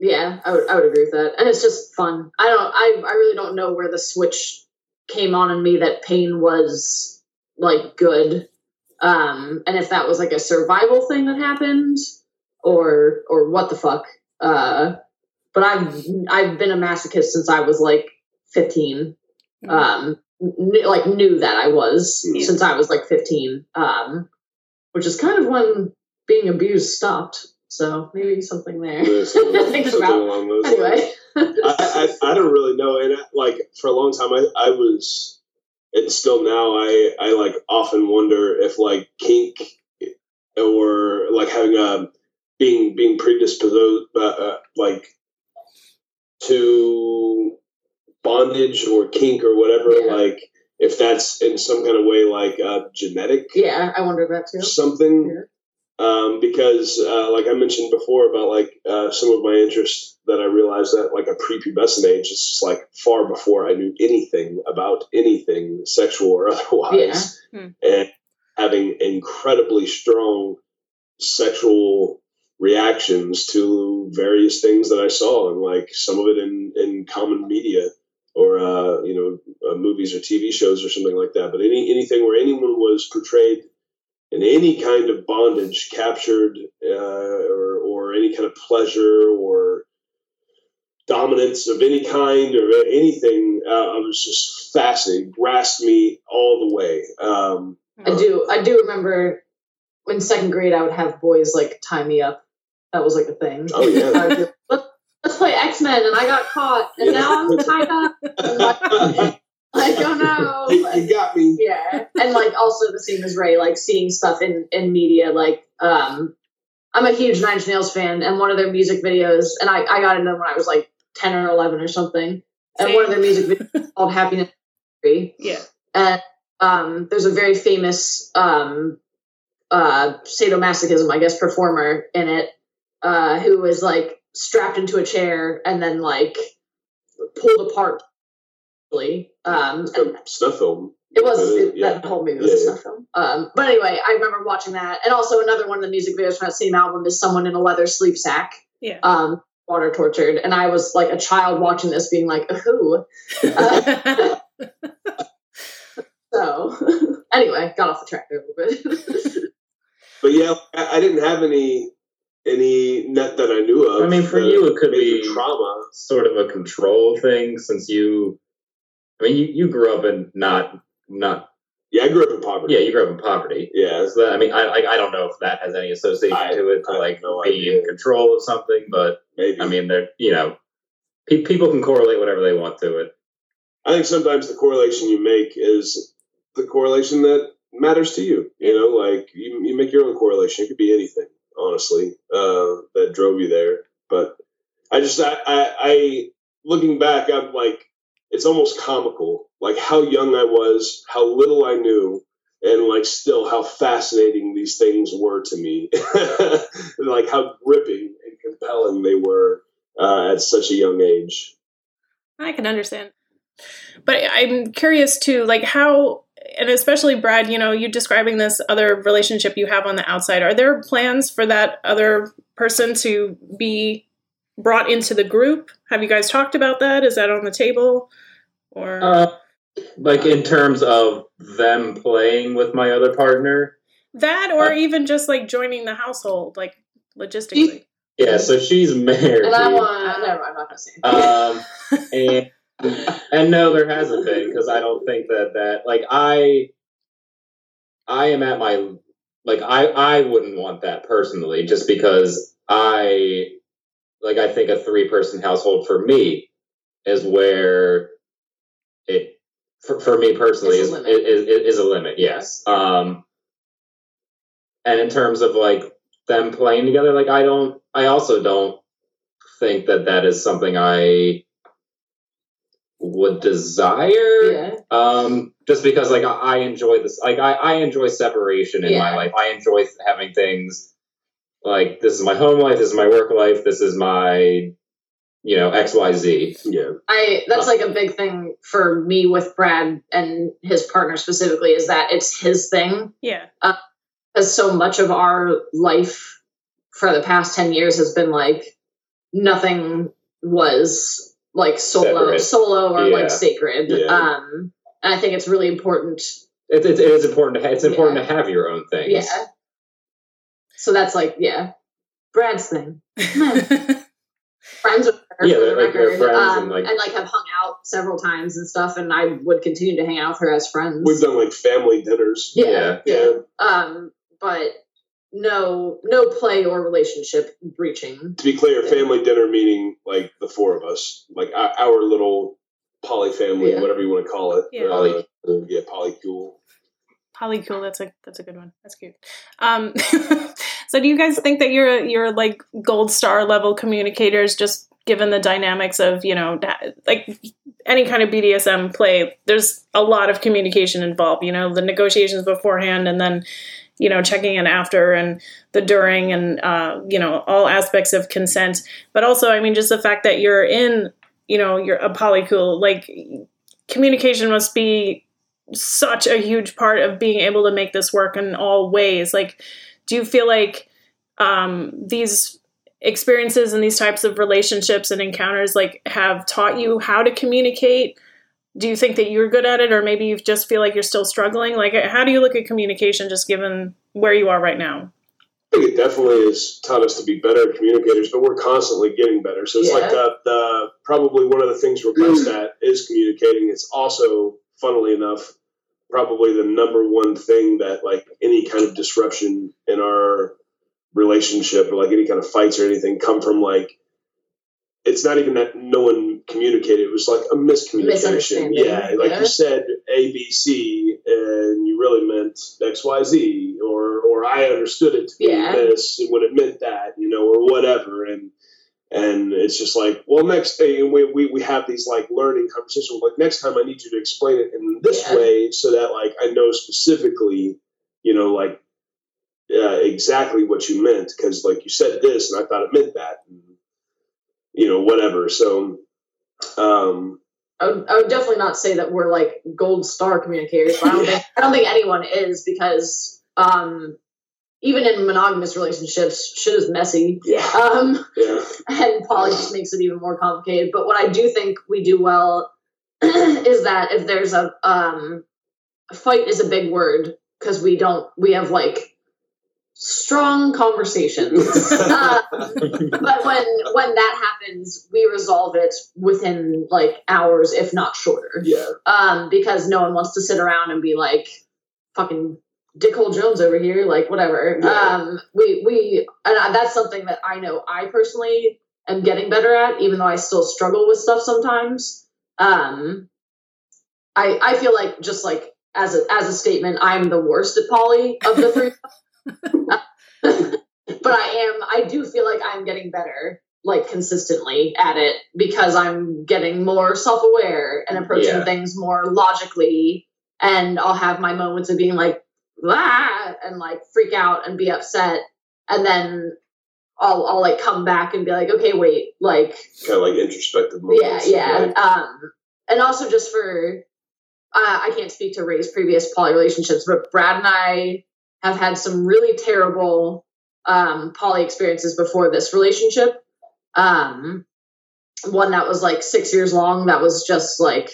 Yeah, I would I would agree with that. And it's just fun. I don't I I really don't know where the switch came on in me that pain was like good. Um and if that was like a survival thing that happened or or what the fuck. Uh but I've I've been a masochist since I was like 15. Um kn- like knew that I was Yeah. since I was like 15. Um which is kind of when being abused stopped. So maybe something there. There's something, Think something about. along those Anyway. lines. I, I, I don't really know. And I, like for a long time, I, I was, and still now, I, I like often wonder if like kink or like having a being being predisposed, uh, uh, like to bondage or kink or whatever, Yeah. like if that's in some kind of way like uh, genetic Yeah, I wonder that too. something um, because uh, like i mentioned before about like uh, some of my interests that i realized that like a prepubescent age is just like far before i knew anything about anything sexual or otherwise Yeah. Hmm. and having incredibly strong sexual reactions to various things that i saw and like some of it in in common media or uh, you know uh, movies or tv shows or something like that but any anything where anyone was portrayed in any kind of bondage captured uh, or, or any kind of pleasure or dominance of any kind or anything uh, i was just fascinated grasped me all the way um, I do. I do remember in second grade, I would have boys like tie me up. That was like a thing. oh yeah I would be like, let's, let's play X Men, and I got caught, and now I'm tied up. And like, like, oh no. you, you got me yeah, and like also the same as Ray, like seeing stuff in in media. Like, um, I'm a huge Nine Inch Nails fan, and one of their music videos, and I I got into them when I was like ten or eleven or something. And one of their music videos is called Happiness. Yeah. And um, there's a very famous um, uh, sadomasochism, I guess, performer in it uh, who was like strapped into a chair and then like pulled apart. Um, snuff film it was Uh, it, yeah. that whole movie was Yeah, a yeah. snuff film. Um, but anyway, I remember watching that, and also another one of the music videos from that same album is someone in a leather sleep sack, Yeah. um, water tortured, and I was like a child watching this, being like, "Who?" Uh, so anyway, got off the track a little bit. but yeah I, I didn't have any any net that i knew of I mean, for you, it could be trauma sort of a control thing since you, I mean, you, you grew up in not, not, yeah i grew up in poverty yeah, you grew up in poverty. yeah So that, I mean, I, like, I don't know if that has any association I- to it, to I like no being idea. in control of something, but maybe I mean, they're, you know, pe- people can correlate whatever they want to it. I think sometimes the correlation you make is the correlation that matters to you. You know, like you, you make your own correlation. It could be anything, honestly, uh, that drove you there. But I just, I, I, I, looking back, I'm like, it's almost comical, like how young I was, how little I knew, and like still how fascinating these things were to me, like how gripping and compelling they were uh, at such a young age. I can understand. But I'm curious too, like how, and especially Brad, you know, you describing this other relationship you have on the outside. Are there plans for that other person to be brought into the group? Have you guys talked about that? Is that on the table? Or Uh, like in terms of them playing with my other partner. that, or uh, even just like joining the household, like logistically? Yeah, so she's married. And I want. Never mind, I'm not gonna say. um, and and no, there hasn't been because I don't think that that like I I am at my like I I wouldn't want that personally just because I like I think a three person household for me is where it for, for me personally Is is a is, is a limit yes. Um and in terms of like them playing together like I don't I also don't think that that is something I would desire yeah. um just because like i I enjoy this like i, I enjoy separation in my life. I enjoy having things like this is my home life this is my work life this is my you know xyz Yeah, I that's like a big thing for me with Brad and his partner specifically is that it's his thing. Yeah. because so much of our life for the past 10 years has been like nothing was like solo Separate. solo or Yeah. like sacred Yeah. um and i think it's really important it, it, it is important to ha- it's important Yeah. to have your own things yeah so that's like yeah brad's thing friends with her Yeah, for the they're, like, they're record, friends um, and, like- and like have hung out several times and stuff and i would continue to hang out with her as friends we've done like family dinners. yeah, Yeah. yeah. Um, but no, no play or relationship breaching. To be clear, family dinner meaning like the four of us, like our, our little poly family, Yeah. whatever you want to call it. Yeah. Uh, yeah, polycule. Polycool, that's a that's a good one. That's cute. Um, so, do you guys think that you're you're like gold star level communicators, just given the dynamics of you know like any kind of BDSM play? There's a lot of communication involved. You know, the negotiations beforehand, and then you know checking in after, and the during, and uh, you know all aspects of consent. But also, I mean, just the fact that you're in, you know, you're a polycool, like communication must be such a huge part of being able to make this work in all ways like do you feel like um, these experiences and these types of relationships and encounters like have taught you how to communicate do you think that you're good at it or maybe you just feel like you're still struggling like uh, how do you look at communication just given where you are right now I think it definitely has taught us to be better communicators, but we're constantly getting better. So it's like the, the probably one of the things we're best mm. at is communicating. It's also, funnily enough, probably the number one thing that like any kind of disruption in our relationship or like any kind of fights or anything come from like it's not even that no one communicated. It was like a miscommunication. Yeah like yeah. you said a b c and you really meant x y z or or i understood it to be Yeah. this when it meant that you know or whatever. And and it's just like well next thing we, we, we have these like learning conversations. Like next time i need you to explain it in this Yeah. way so that like i know specifically you know like uh, exactly what you meant. Because like you said this and i thought it meant that and, you know whatever. So um I would, I would definitely not say that we're like gold star communicators, but I don't think I don't think anyone is because um, even in monogamous relationships, shit is messy. yeah Um, yeah and poly just makes it even more complicated. But what I do think we do well is that if there's a um, fight is a big word because we don't we have like strong conversations. um, but when when that happens, we resolve it within like hours, if not shorter. yeah Um, because no one wants to sit around and be like, "Fucking Dickhole Jones over here," like whatever. Yeah. Um, we we and I- that's something that I know I personally am getting better at, even though I still struggle with stuff sometimes. Um, I I feel like just like as a as a statement, I'm the worst at poly of the three. but I am I do feel like I'm getting better like consistently at it because I'm getting more self-aware and approaching Yeah. things more logically and I'll have my moments of being like ah, and like freak out and be upset, and then I'll I'll like come back and be like, okay, wait, like kind of like introspective yeah, moments. yeah, Like, um, and also just for uh, I can't speak to Ray's previous poly relationships, but Brad and I have had some really terrible um, poly experiences before this relationship. Um, one that was like six years long that was just like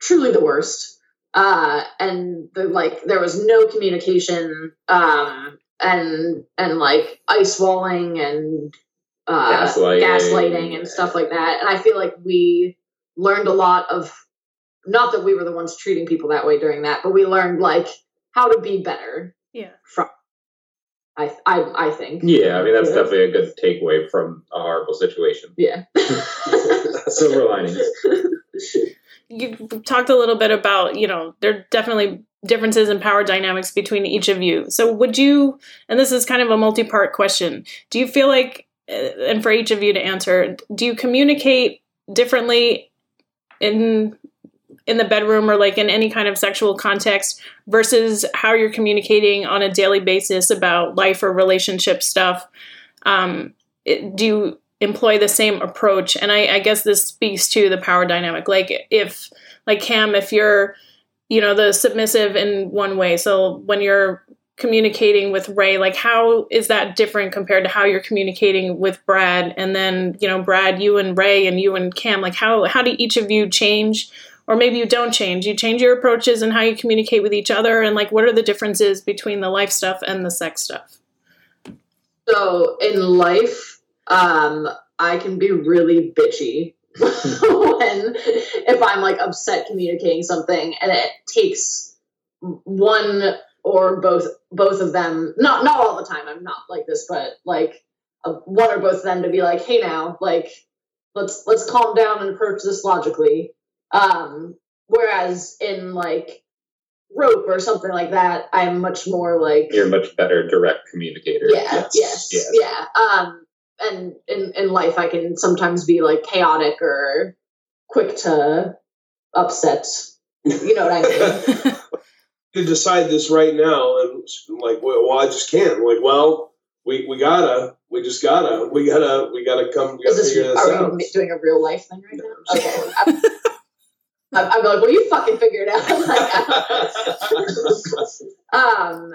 truly the worst. Uh, and the, like there was no communication um, and and like ice walling and uh, Gaslighting. gaslighting and stuff like that. And I feel like we learned a lot of not that we were the ones treating people that way during that, but we learned like how to be better Yeah. from I I I think. Yeah, I mean that's Yeah. definitely a good takeaway from a horrible situation. Yeah. Silver linings. you talked a little bit about you know there are definitely differences in power dynamics between each of you so would you and this is kind of a multi-part question do you feel like uh, and for each of you to answer do you communicate differently in in the bedroom or like in any kind of sexual context versus how you're communicating on a daily basis about life or relationship stuff um, it, do you employ the same approach? And I, I guess this speaks to the power dynamic. Like if like cam if you're you know the submissive in one way so when you're communicating with ray like how is that different compared to how you're communicating with brad? And then you know brad you and ray and you and cam like how how do each of you change or maybe you don't change you change your approaches and how you communicate with each other and like what are the differences between the life stuff and the sex stuff So in life, um, I can be really bitchy when if I'm like upset communicating something, and it takes one or both both of them. Not not all the time. I'm not like this, but like uh, one or both of them to be like, hey, now, like let's let's calm down and approach this logically. Um, whereas in like rope or something like that, I'm much more like You're a much better direct communicator. yeah, yes, Yes. yeah. Um, and in in life, I can sometimes be like chaotic or quick to upset. You know what I mean? to decide this right now, and I'm like, well, well, I just can't. I'm like, well, we we gotta, we just gotta, we gotta, we gotta come, we Is gotta this figure this are out. we doing a real life thing right now? Okay. I'm, I'm, well, you fucking figure it out. um,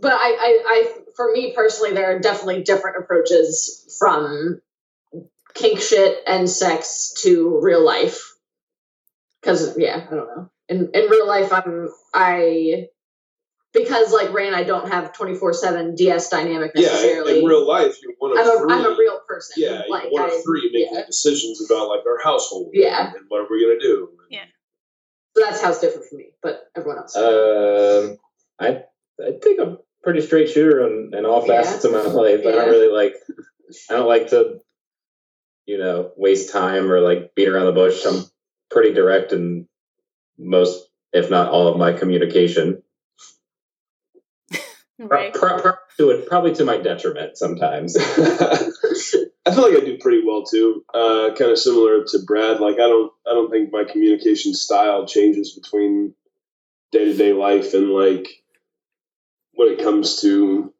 but I, I, I, for me personally, there are definitely different approaches from kink shit and sex to real life. Because yeah, I don't know. In in real life, I'm I because like Ray and I don't have twenty four seven DS dynamic yeah, necessarily. in, in real life, you're one of I'm. I'm a real person. yeah, like one I, of three making yeah. decisions about like our household. Yeah. and what are we gonna do? Yeah, so that's how it's different for me, but everyone else. Um, I I think I'm pretty straight shooter in, in all Yeah. facets of my life. I don't really like. I don't like to, you know, waste time or like beat around the bush. I'm pretty direct in most, if not all, of my communication. Pro- right pro- pro- to it, probably to my detriment sometimes. I feel like I do pretty well too. Uh, kind of similar to Brad. Like I don't, I don't think my communication style changes between day to day life and like when it comes to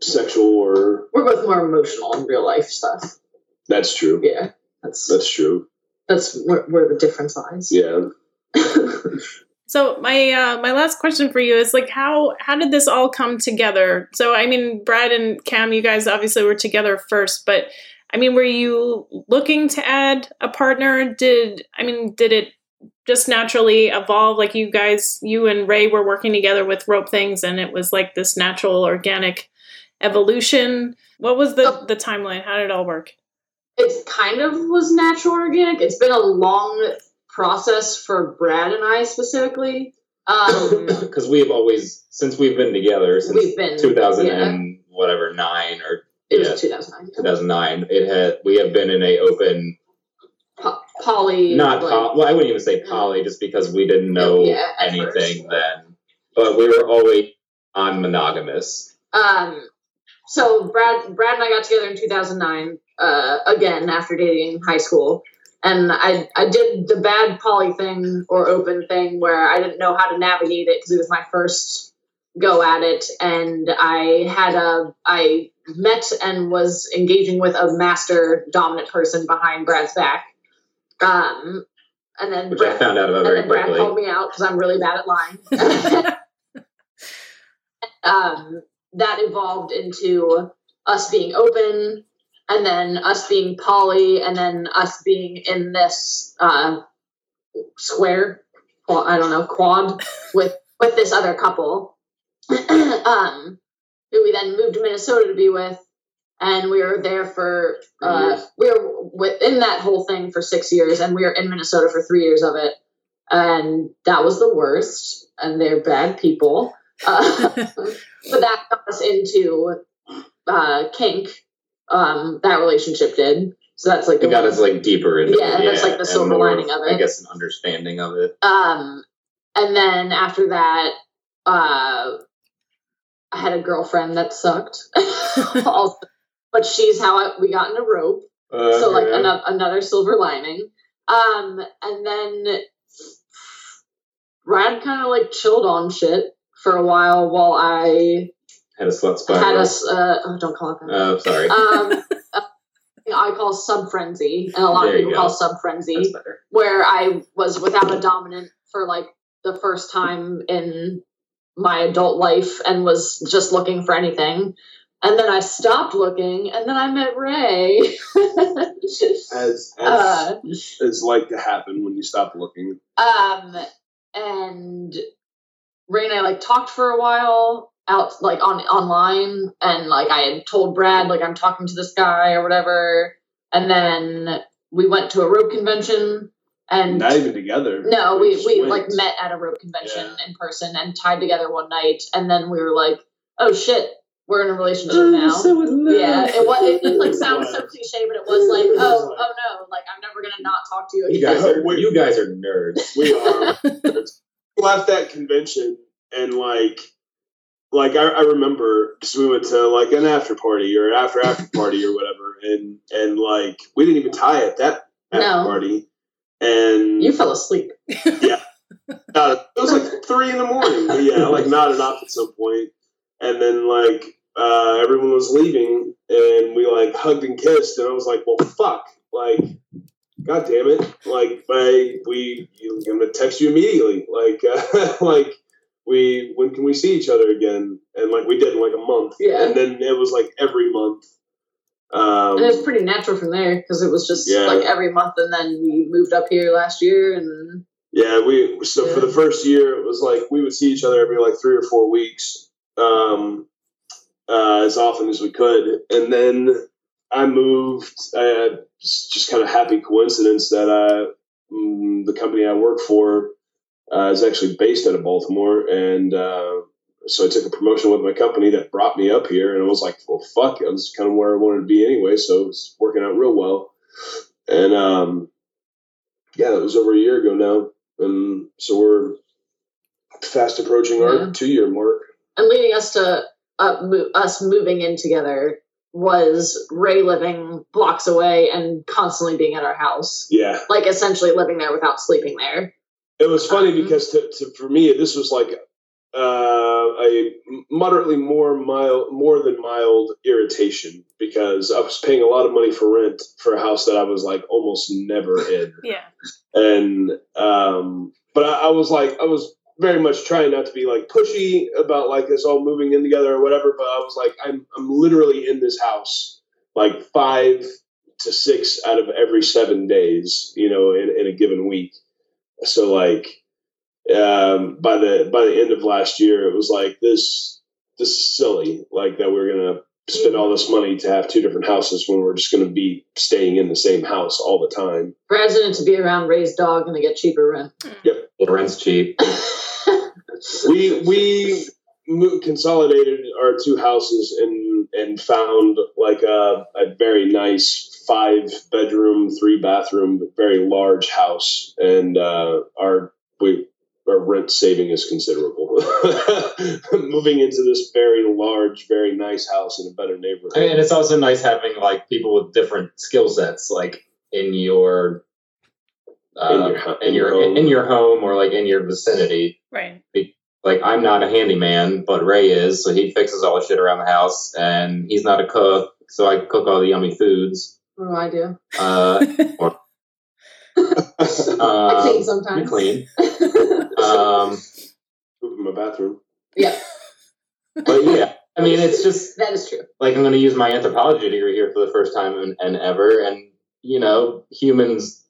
sexual or We're both more emotional in real life stuff. that's true. Yeah, that's That's true. that's where, where the difference lies. Yeah. So my uh, my last question for you is like how how did this all come together? So I mean, Brad and Cam, you guys obviously were together first, but I mean, were you looking to add a partner? Did I mean, did it just naturally evolve? Like you guys, you and Ray were working together with rope things, and it was like this natural, organic evolution. What was the the timeline? How did it all work? it kind of was natural organic. It's been a long process for Brad and I specifically. Um, Because we've always, since we've been together since we've been 2000 yeah, and whatever nine or it yeah, was 2009. 2009, it had we have been in a open, Po- poly, not like, poly. Well, I wouldn't even say poly, just because we didn't know Yeah, anything first. then. But we were always on monogamous. Um, so Brad, Brad and I got together in 2009. Uh, again after dating in high school, and I I did the bad poly thing or open thing where I didn't know how to navigate it because it was my first go at it, and I had a I met and was engaging with a master dominant person behind Brad's back. Um, and then which I Brad, found out about and very then Brad quickly. called me out because I'm really bad at lying. um, that evolved into us being open, and then us being poly, and then us being in this uh, square. Well, I don't know quad with with this other couple, um, who we then moved to Minnesota to be with, and we were there for uh, we were within that whole thing for six years, and we were in Minnesota for three years of it, and that was the worst. And they're bad people, uh, but that got us into uh, kink. Um, that relationship did. So that's like It got us like deeper into Yeah, it. that's like the silver lining of it. I guess an understanding of it. Um, and then after that, uh, I had a girlfriend that sucked. also, but she's how I, we got into rope. so like Uh, another another silver lining. Um, and then Brad kind of like chilled on shit for a while while I had a slut spot. had us. Uh, oh, don't call it that. Oh, sorry. um, uh, I call sub frenzy, and a lot There of people call sub frenzy where I was without a dominant for like the first time in my adult life and was just looking for anything. And then I stopped looking, and then I met Ray. As as uh, is like to happen when you stop looking. um, and Ray and I like talked for a while out like on online, and like I had told Brad like I'm talking to this guy or whatever, and then we went to a rope convention, and Not even together. No, we just we like met at a rope convention Yeah. in person and tied together one night, and then we were like, "Oh shit, we're in a relationship oh, now." yeah, it was. It, it like sounds so cliche, but it was like, It was "Oh, like- oh no, like I'm never gonna not talk to you You again." guys are you guys are nerds. We are. we left that convention and like, like I, I remember because we went to like an after party or an after after party or whatever, and and like we didn't even tie at that after No. party, and You fell asleep. Uh, it was like three in the morning. But yeah, like nodded off at some point, and then like uh, everyone was leaving, and we like hugged and kissed, and I was like, "Well, fuck!" Like, god damn it! Like, I we I'm gonna text you immediately. Like, uh, like we when can we see each other again? And like we did in like a month, Yeah. and then it was like every month. Um, And it was pretty natural from there because it was just Yeah. like every month, and then we moved up here last year, and Yeah, we so for the first year it was like we would see each other every like three or four weeks, um, uh, as often as we could, and then I moved. I it's just kind of happy coincidence that I, mm, the company I work for uh, is actually based out of Baltimore, and uh, so I took a promotion with my company that brought me up here, and I was like, well, fuck, it was kind of where I wanted to be anyway, so it's working out real well, and um, yeah, that was over a year ago now. And so we're fast approaching Yeah. our two year mark. and leading us to uh, mo- us moving in together was Ray living blocks away and constantly being at our house, Yeah, like essentially living there without sleeping there. It was funny Um, because to, to, for me this was like uh, a moderately more mild, more than mild irritation because I was paying a lot of money for rent for a house that I was like almost never in. Yeah. and um, but I, I was like I was very much trying not to be like pushy about like us all moving in together or whatever. But I was like I'm I'm literally in this house like five to six out of every seven days, you know, in, in a given week. So like um, by the by the end of last year, it was like this this is silly, like that we're gonna spend all this money to have two different houses when we're just gonna be staying in the same house all the time. Brad's in to be around Ray's dog and to get cheaper rent. Yep. Rent's cheap. we we mo- consolidated our two houses and and found like a, a very nice five bedroom three bathroom very large house and uh, our we our rent saving is considerable moving into this very large very nice house in a better neighborhood I mean, and it's also nice having like people with different skill sets, like in your uh, In your ho- in your home. in your home or like in your vicinity. Right. Like I'm not a handyman, but Ray is, so he fixes all the shit around the house, and he's not a cook, so I cook all the yummy foods. No idea. Uh, I clean um, sometimes. you clean. Um, Poop in my bathroom. yeah, but yeah, I mean, it's just that is true. like I'm going to use my anthropology degree here for the first time and, and ever, and you know, humans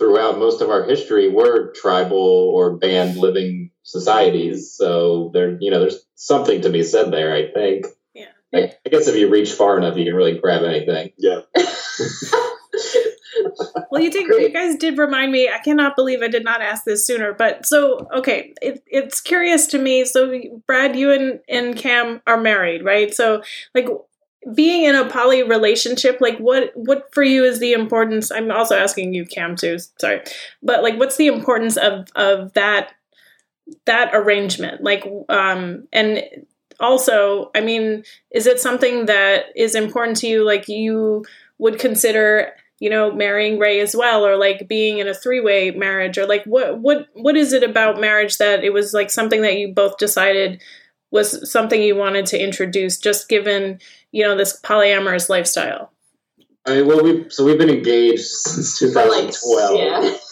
throughout most of our history were tribal or band living societies. So there, you know, there's something to be said there. I think. Yeah. I, I guess if you reach far enough, you can really grab anything. Yeah. Well, you did. You guys did remind me. I cannot believe I did not ask this sooner. But so okay, it, it's curious to me. So Brad, you and and Cam are married, right? So like being in a poly relationship, like what what for you is the importance? I'm also asking you, Cam, too. Sorry, but like, what's the importance of of that that arrangement? Like, um, and also, I mean, is it something that is important to you? Like you would consider you know marrying ray as well or like being in a three-way marriage or like what what what is it about marriage that it was like something that you both decided was something you wanted to introduce just given you know this polyamorous lifestyle I mean, well, we so we've been engaged since For like 2012. yeah,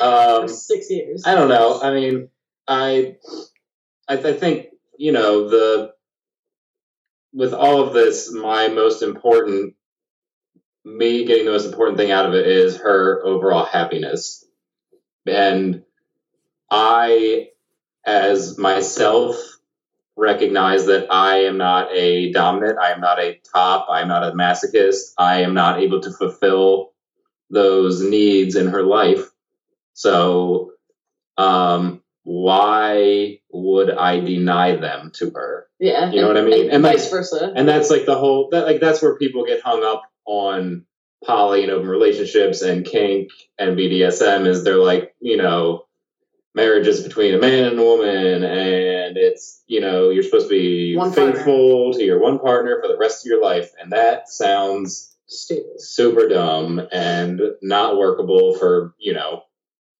Um, six years. I don't know. I mean, I, I, I think you know the with all of this, my most important, me getting the most important thing out of it is her overall happiness, and I, as myself, recognize that I am not a dominant. I am not a top. I am not a masochist. I am not able to fulfill those needs in her life. So um, why would I deny them to her? yeah, You know what I mean? And, And, vice versa. And that's like the whole that like that's where people get hung up on poly and open relationships and kink and BDSM is they're like, you know, marriage is between a man and a woman and it's, you know, you're supposed to be One partner. faithful to your one partner for the rest of your life. And that sounds Stupid. super dumb and not workable for you know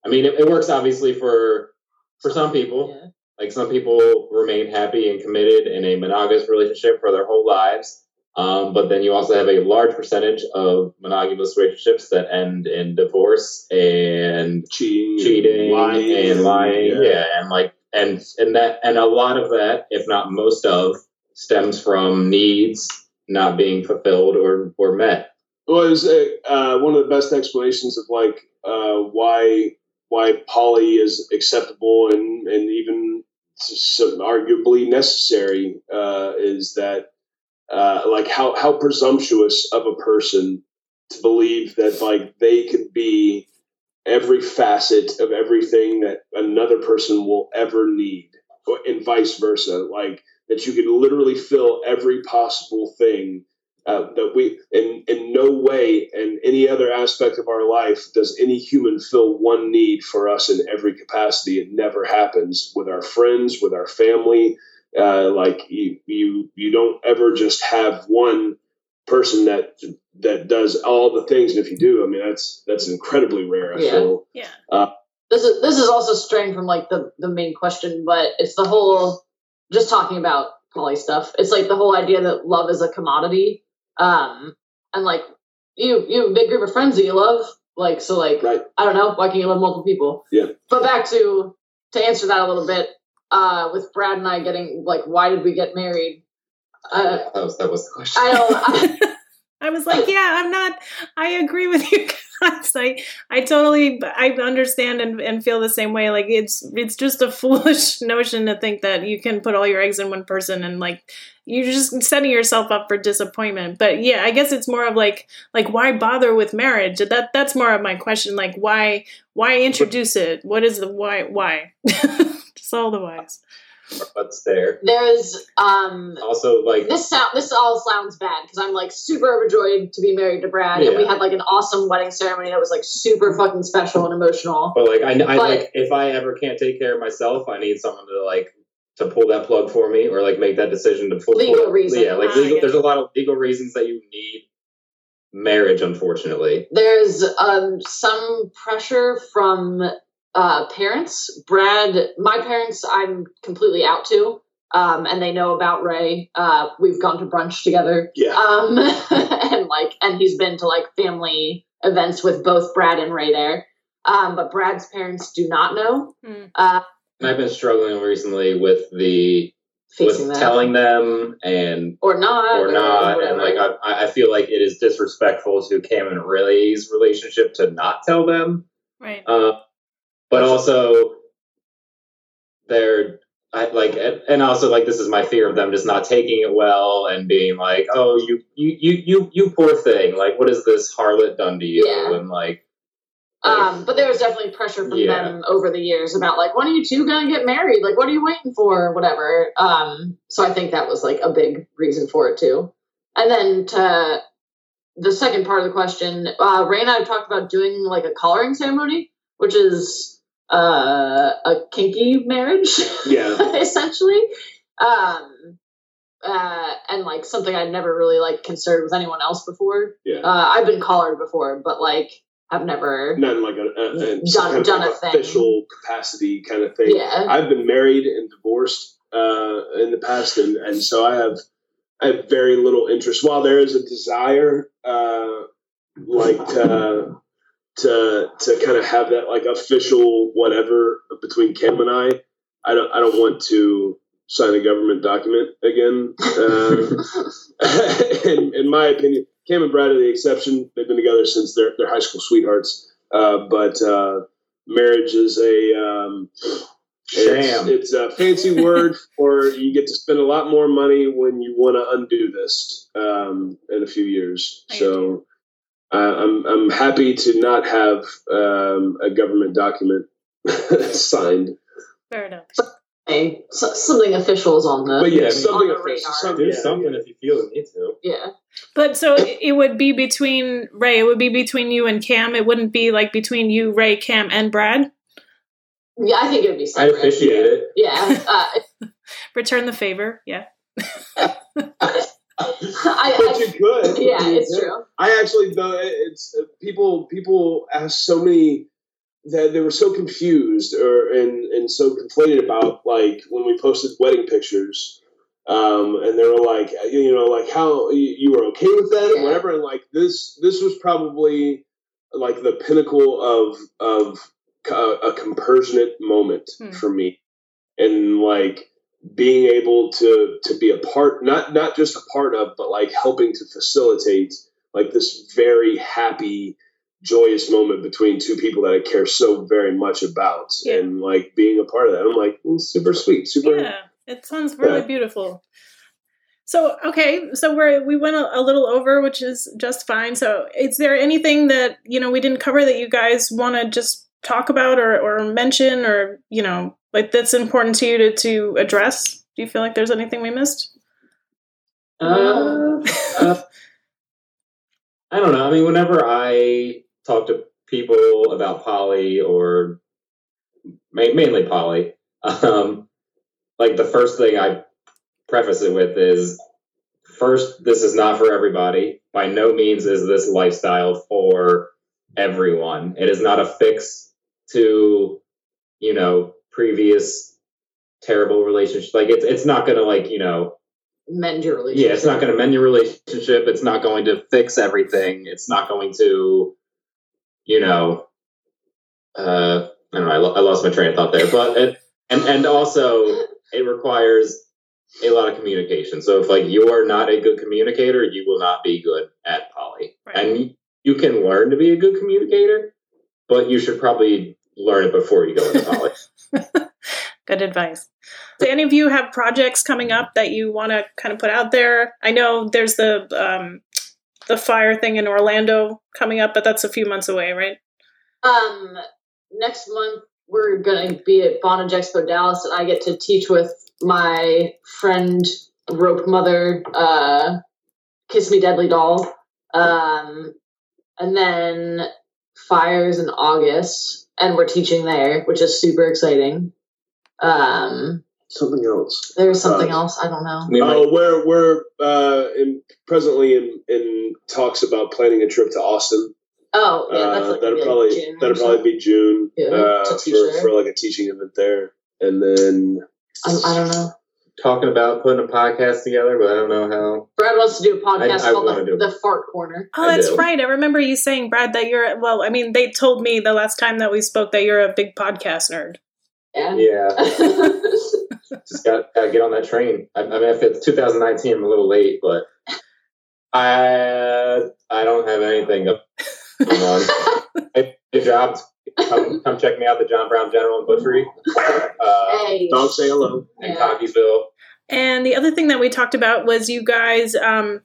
i mean it, it works obviously for for some people Yeah. like some people remain happy and committed in a monogamous relationship for their whole lives um, but then you also have a large percentage of monogamous relationships that end in divorce and Cheating, cheating lying, and lying yeah. and like and and that and a lot of that if not most of stems from needs not being fulfilled or or met Well, it was uh, uh, one of the best explanations of like uh, why why poly is acceptable and and even some arguably necessary uh, is that uh, like how how presumptuous of a person to believe that like they could be every facet of everything that another person will ever need, and vice versa. Like that you could literally fill every possible thing uh, that we in in no way in any other aspect of our life does any human fill one need for us in every capacity. It never happens with our friends with our family. Uh, like you you you don't ever just have one person that that does all the things. And if you do i mean that's that's incredibly rare i Yeah. feel. Yeah. This is this is also straying from like the the main question, but it's the whole just talking about poly stuff. It's like the whole idea that love is a commodity, um, and like you you have a big group of friends that you love, like so like right I don't know why can't you love multiple people? Yeah. But back to to answer that a little bit, uh, with Brad and I getting like why did we get married? Uh, that was that was the question I don't. I, I was like, yeah, I'm not. I agree with you guys. I, I totally, I understand and, and feel the same way. Like it's, it's just a foolish notion to think that you can put all your eggs in one person and like you're just setting yourself up for disappointment. But yeah, I guess it's more of like, like why bother with marriage? That that's more of my question. Like why, why introduce it? What is the why? Why? just all the whys. What's there there's um also like this sound this all sounds bad because I'm like super overjoyed to be married to Brad, and we had like an awesome wedding ceremony that was like super fucking special and emotional. but like I, I But- like if i ever can't take care of myself i need someone to like to pull that plug for me or like make that decision to pull Legal pull- reason. yeah like legal there's a lot of legal reasons that you need marriage, unfortunately. There's um, some pressure from uh, parents. Brad, my parents, I'm completely out to, um, and they know about Ray. Uh, we've gone to brunch together, Yeah. um, and like, and he's been to like family events with both Brad and Ray there. Um, but Brad's parents do not know. Hmm. Uh, And I've been struggling recently with the with that telling them and or not, or not, and like I, I feel like it is disrespectful to Cam and Ray's relationship to not tell them. Right. Uh, but also, they're I like, and also like this is my fear of them just not taking it well and being like, "Oh, you, you, you, you, you poor thing! Like, what has this harlot done to you?" Yeah. And like, Um, but there was definitely pressure from Yeah. them over the years about like, when are you two gonna get married? Like, what are you waiting for? Whatever. Um, so I think that was like a big reason for it too. And then to the second part of the question, uh, Ray and I talked about doing like a collaring ceremony, which is uh, a kinky marriage, Yeah. essentially. Um, uh, and like something I'd never really like considered with anyone else before. Yeah. Uh, I've been collared before, but like I've never. In like a, a, a Done- done of a like thing. official capacity kind of thing. Yeah. I've been married and divorced uh, in the past, and, and so I have I have very little interest. While there is a desire, uh, like to to to kind of have that like official whatever between Cam and I, I don't I don't want to sign a government document again. Uh, in, in my opinion, Cam and Brad are the exception. They've been together since they're, they're high school sweethearts. Uh, but uh, marriage is a um, Sham. It's, it's a fancy word for you get to spend a lot more money when you want to undo this um, in a few years. I So uh, I'm I'm happy to not have um, a government document signed. Fair enough. Hey, so, something official is on the. But yeah, Yeah, something official, radar. something, do yeah, something yeah. if you feel the need to. yeah. But so it would be between Ray. It would be between you and Cam. It wouldn't be like between you, Ray, Cam, and Brad. Yeah, I think it would be I appreciate it. Yeah. Uh, Return the favor. Yeah. I, But you could. yeah, You it's could. true. I actually though it's uh, people people ask so many that they were so confused or and and so conflated about like when we posted wedding pictures um and they were like you know like how you, you were okay with that Yeah. and whatever and like this this was probably like the pinnacle of of co- a compassionate moment Hmm. for me and like being able to to be a part not not just a part of but like helping to facilitate like this very happy joyous moment between two people that I care so very much about Yeah. and like being a part of that I'm like mm, super sweet super Yeah. It sounds really Yeah. beautiful. So okay, so we're we went a, a little over, which is just fine. So, is there anything that you know we didn't cover that you guys want to just talk about or or mention or you know like that's important to you to to address? Do you feel like there's anything we missed? Uh, uh, I don't know. I mean, whenever I talk to people about poly or ma- mainly poly, um, like the first thing I preface it with is first, this is not for everybody. By no means is this lifestyle for everyone. It is not a fix to, you know, previous terrible relationships. Like it's it's not gonna like, you know, Mend your relationship. yeah, it's not going to mend your relationship. It's not going to fix everything. It's not going to, you know, uh, I don't know. I, lo- I lost my train of thought there, but it, and and also it requires a lot of communication. So if like you are not a good communicator, you will not be good at poly, Right. and you can learn to be a good communicator, but you should probably learn it before you go into college. Good advice. Do any of you have projects coming up that you want to kind of put out there? I know there's the um, the F.I.R.E. thing in Orlando coming up, but that's a few months away, right? Um, next month we're gonna be at Bondage Expo Dallas, and I get to teach with my friend Rope Mother, uh, Kiss Me Deadly Doll, um, and then F.I.R.E.'s in August, and we're teaching there, which is super exciting. Um, something else. There was something Uh, else. I don't know. We might- Oh, we're we're uh, in, presently in, in talks about planning a trip to Austin. Oh, yeah, that's uh, like that'll probably like June that'll probably be June Yeah, uh, for, for like a teaching event there, and then I, I don't know. Talking about putting a podcast together, but I don't know how. Brad wants to do a podcast I called the, the Fart Corner. Oh, I that's do. right. I remember you saying, Brad, that you're, well, I mean, they told me the last time that we spoke that you're a big podcast nerd. Yeah. Yeah, just got got to get on that train. I, I mean, if it's 2019, I'm a little late, but I I don't have anything up going on. Hey, Good job. Come, come check me out, the John Brown General and Butchery uh, hey. dog say hello. in Yeah. Cockeysville. And the other thing that we talked about was you guys, um,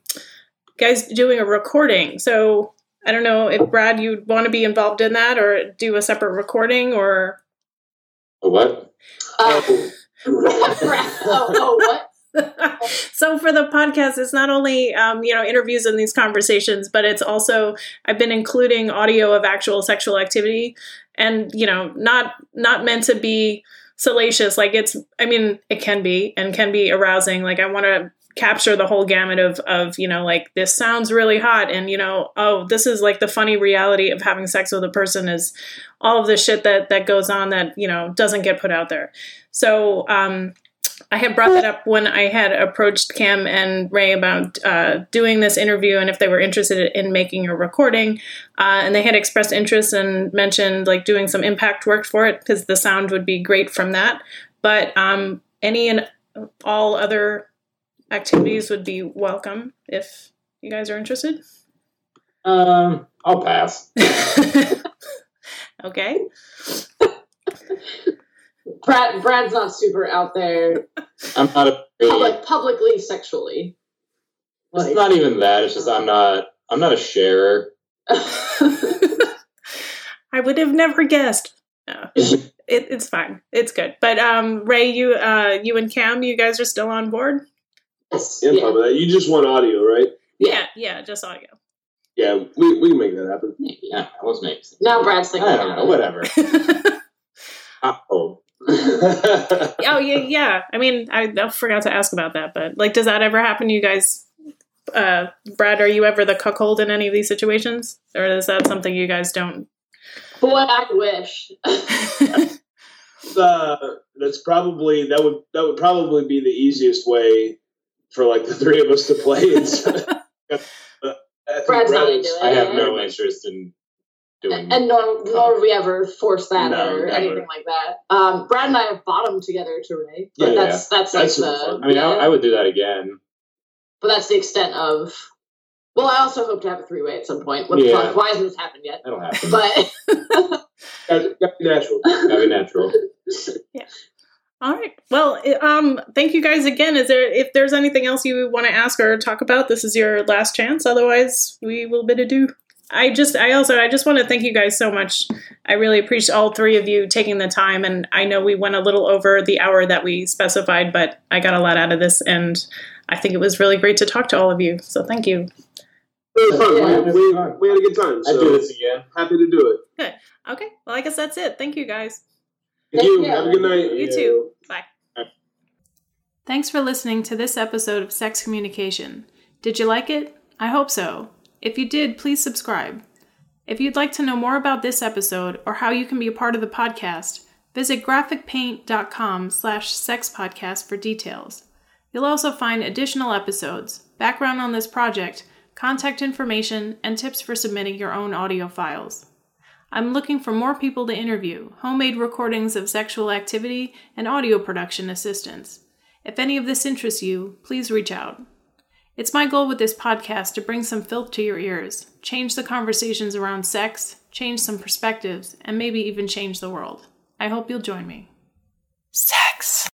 guys doing a recording. So I don't know if Brad, you'd want to be involved in that or do a separate recording or. A what? Oh. Oh, oh, what? so for the podcast it's not only um, you know interviews and these conversations but it's also i've been including audio of actual sexual activity and you know not not meant to be salacious. Like it's i mean it can be and can be arousing. Like i want to capture the whole gamut of of you know like this sounds really hot and you know oh this is like the funny reality of having sex with a person is all of the shit that that goes on that you know doesn't get put out there. So um I had brought that up when I had approached Cam and Ray about uh, doing this interview and if they were interested in making a recording. Uh, and they had expressed interest and mentioned like doing some impact work for it because the sound would be great from that. But um, any and all other activities would be welcome if you guys are interested. Um, I'll pass. okay. Brad, Brad's not super out there I'm not a. public, publicly sexually. It's not even that. It's just I'm not. I'm not a sharer. I would have never guessed. No, it, it's fine. It's good. But um, Ray, you uh, you and Cam, you guys are still on board. Yes, Yeah, yeah. that. You just want audio, right? Yeah, yeah, just audio. Yeah, we, we can make that happen. Maybe. Yeah, I was maybe. Now Brad's thinking I don't know. Whatever. oh. oh yeah, yeah. I mean, I, I forgot to ask about that, but like, does that ever happen to you guys? Uh, Brad, are you ever the cuckold in any of these situations, or is that something you guys don't? Boy, I wish. uh, that's probably that would that would probably be the easiest way for like the three of us to play. It's, uh, I think Brad's not Brad- into it. I have no interest in doing. and nor nor we ever force that No, or never. anything like that. Um, Brad and I have bottomed together to Ray, but Yeah, that's that's That's super the. I mean, yeah, I, I would do that again. but that's the extent of. Well, I also hope to have a three way at some point. What the Yeah. fuck? Why hasn't this happened yet? That'll happen. But Gotta- gotta be natural. That'd be natural. Yeah. All right. Well, um, thank you guys again. Is there if there's anything else you want to ask or talk about, this is your last chance. Otherwise, we will bid adieu. I just, I also, I just want to thank you guys so much. I really appreciate all three of you taking the time, and I know we went a little over the hour that we specified, but I got a lot out of this, and I think it was really great to talk to all of you. So thank you. It was fun. Yeah. We, we, we had a good time. I'd do this again. happy to do it. Good. Okay. Well, I guess that's it. Thank you guys. Thank you. Yeah. Have a good night. You too. Bye. Thanks for listening to this episode of Sex Communication. Did you like it? I hope so. If you did, please subscribe. If you'd like to know more about this episode or how you can be a part of the podcast, visit graphicpaint.com slash sexpodcast for details. You'll also find additional episodes, background on this project, contact information, and tips for submitting your own audio files. I'm looking for more people to interview, homemade recordings of sexual activity, and audio production assistance. If any of this interests you, please reach out. It's my goal with this podcast to bring some filth to your ears, change the conversations around sex, change some perspectives, and maybe even change the world. I hope you'll join me. Sex.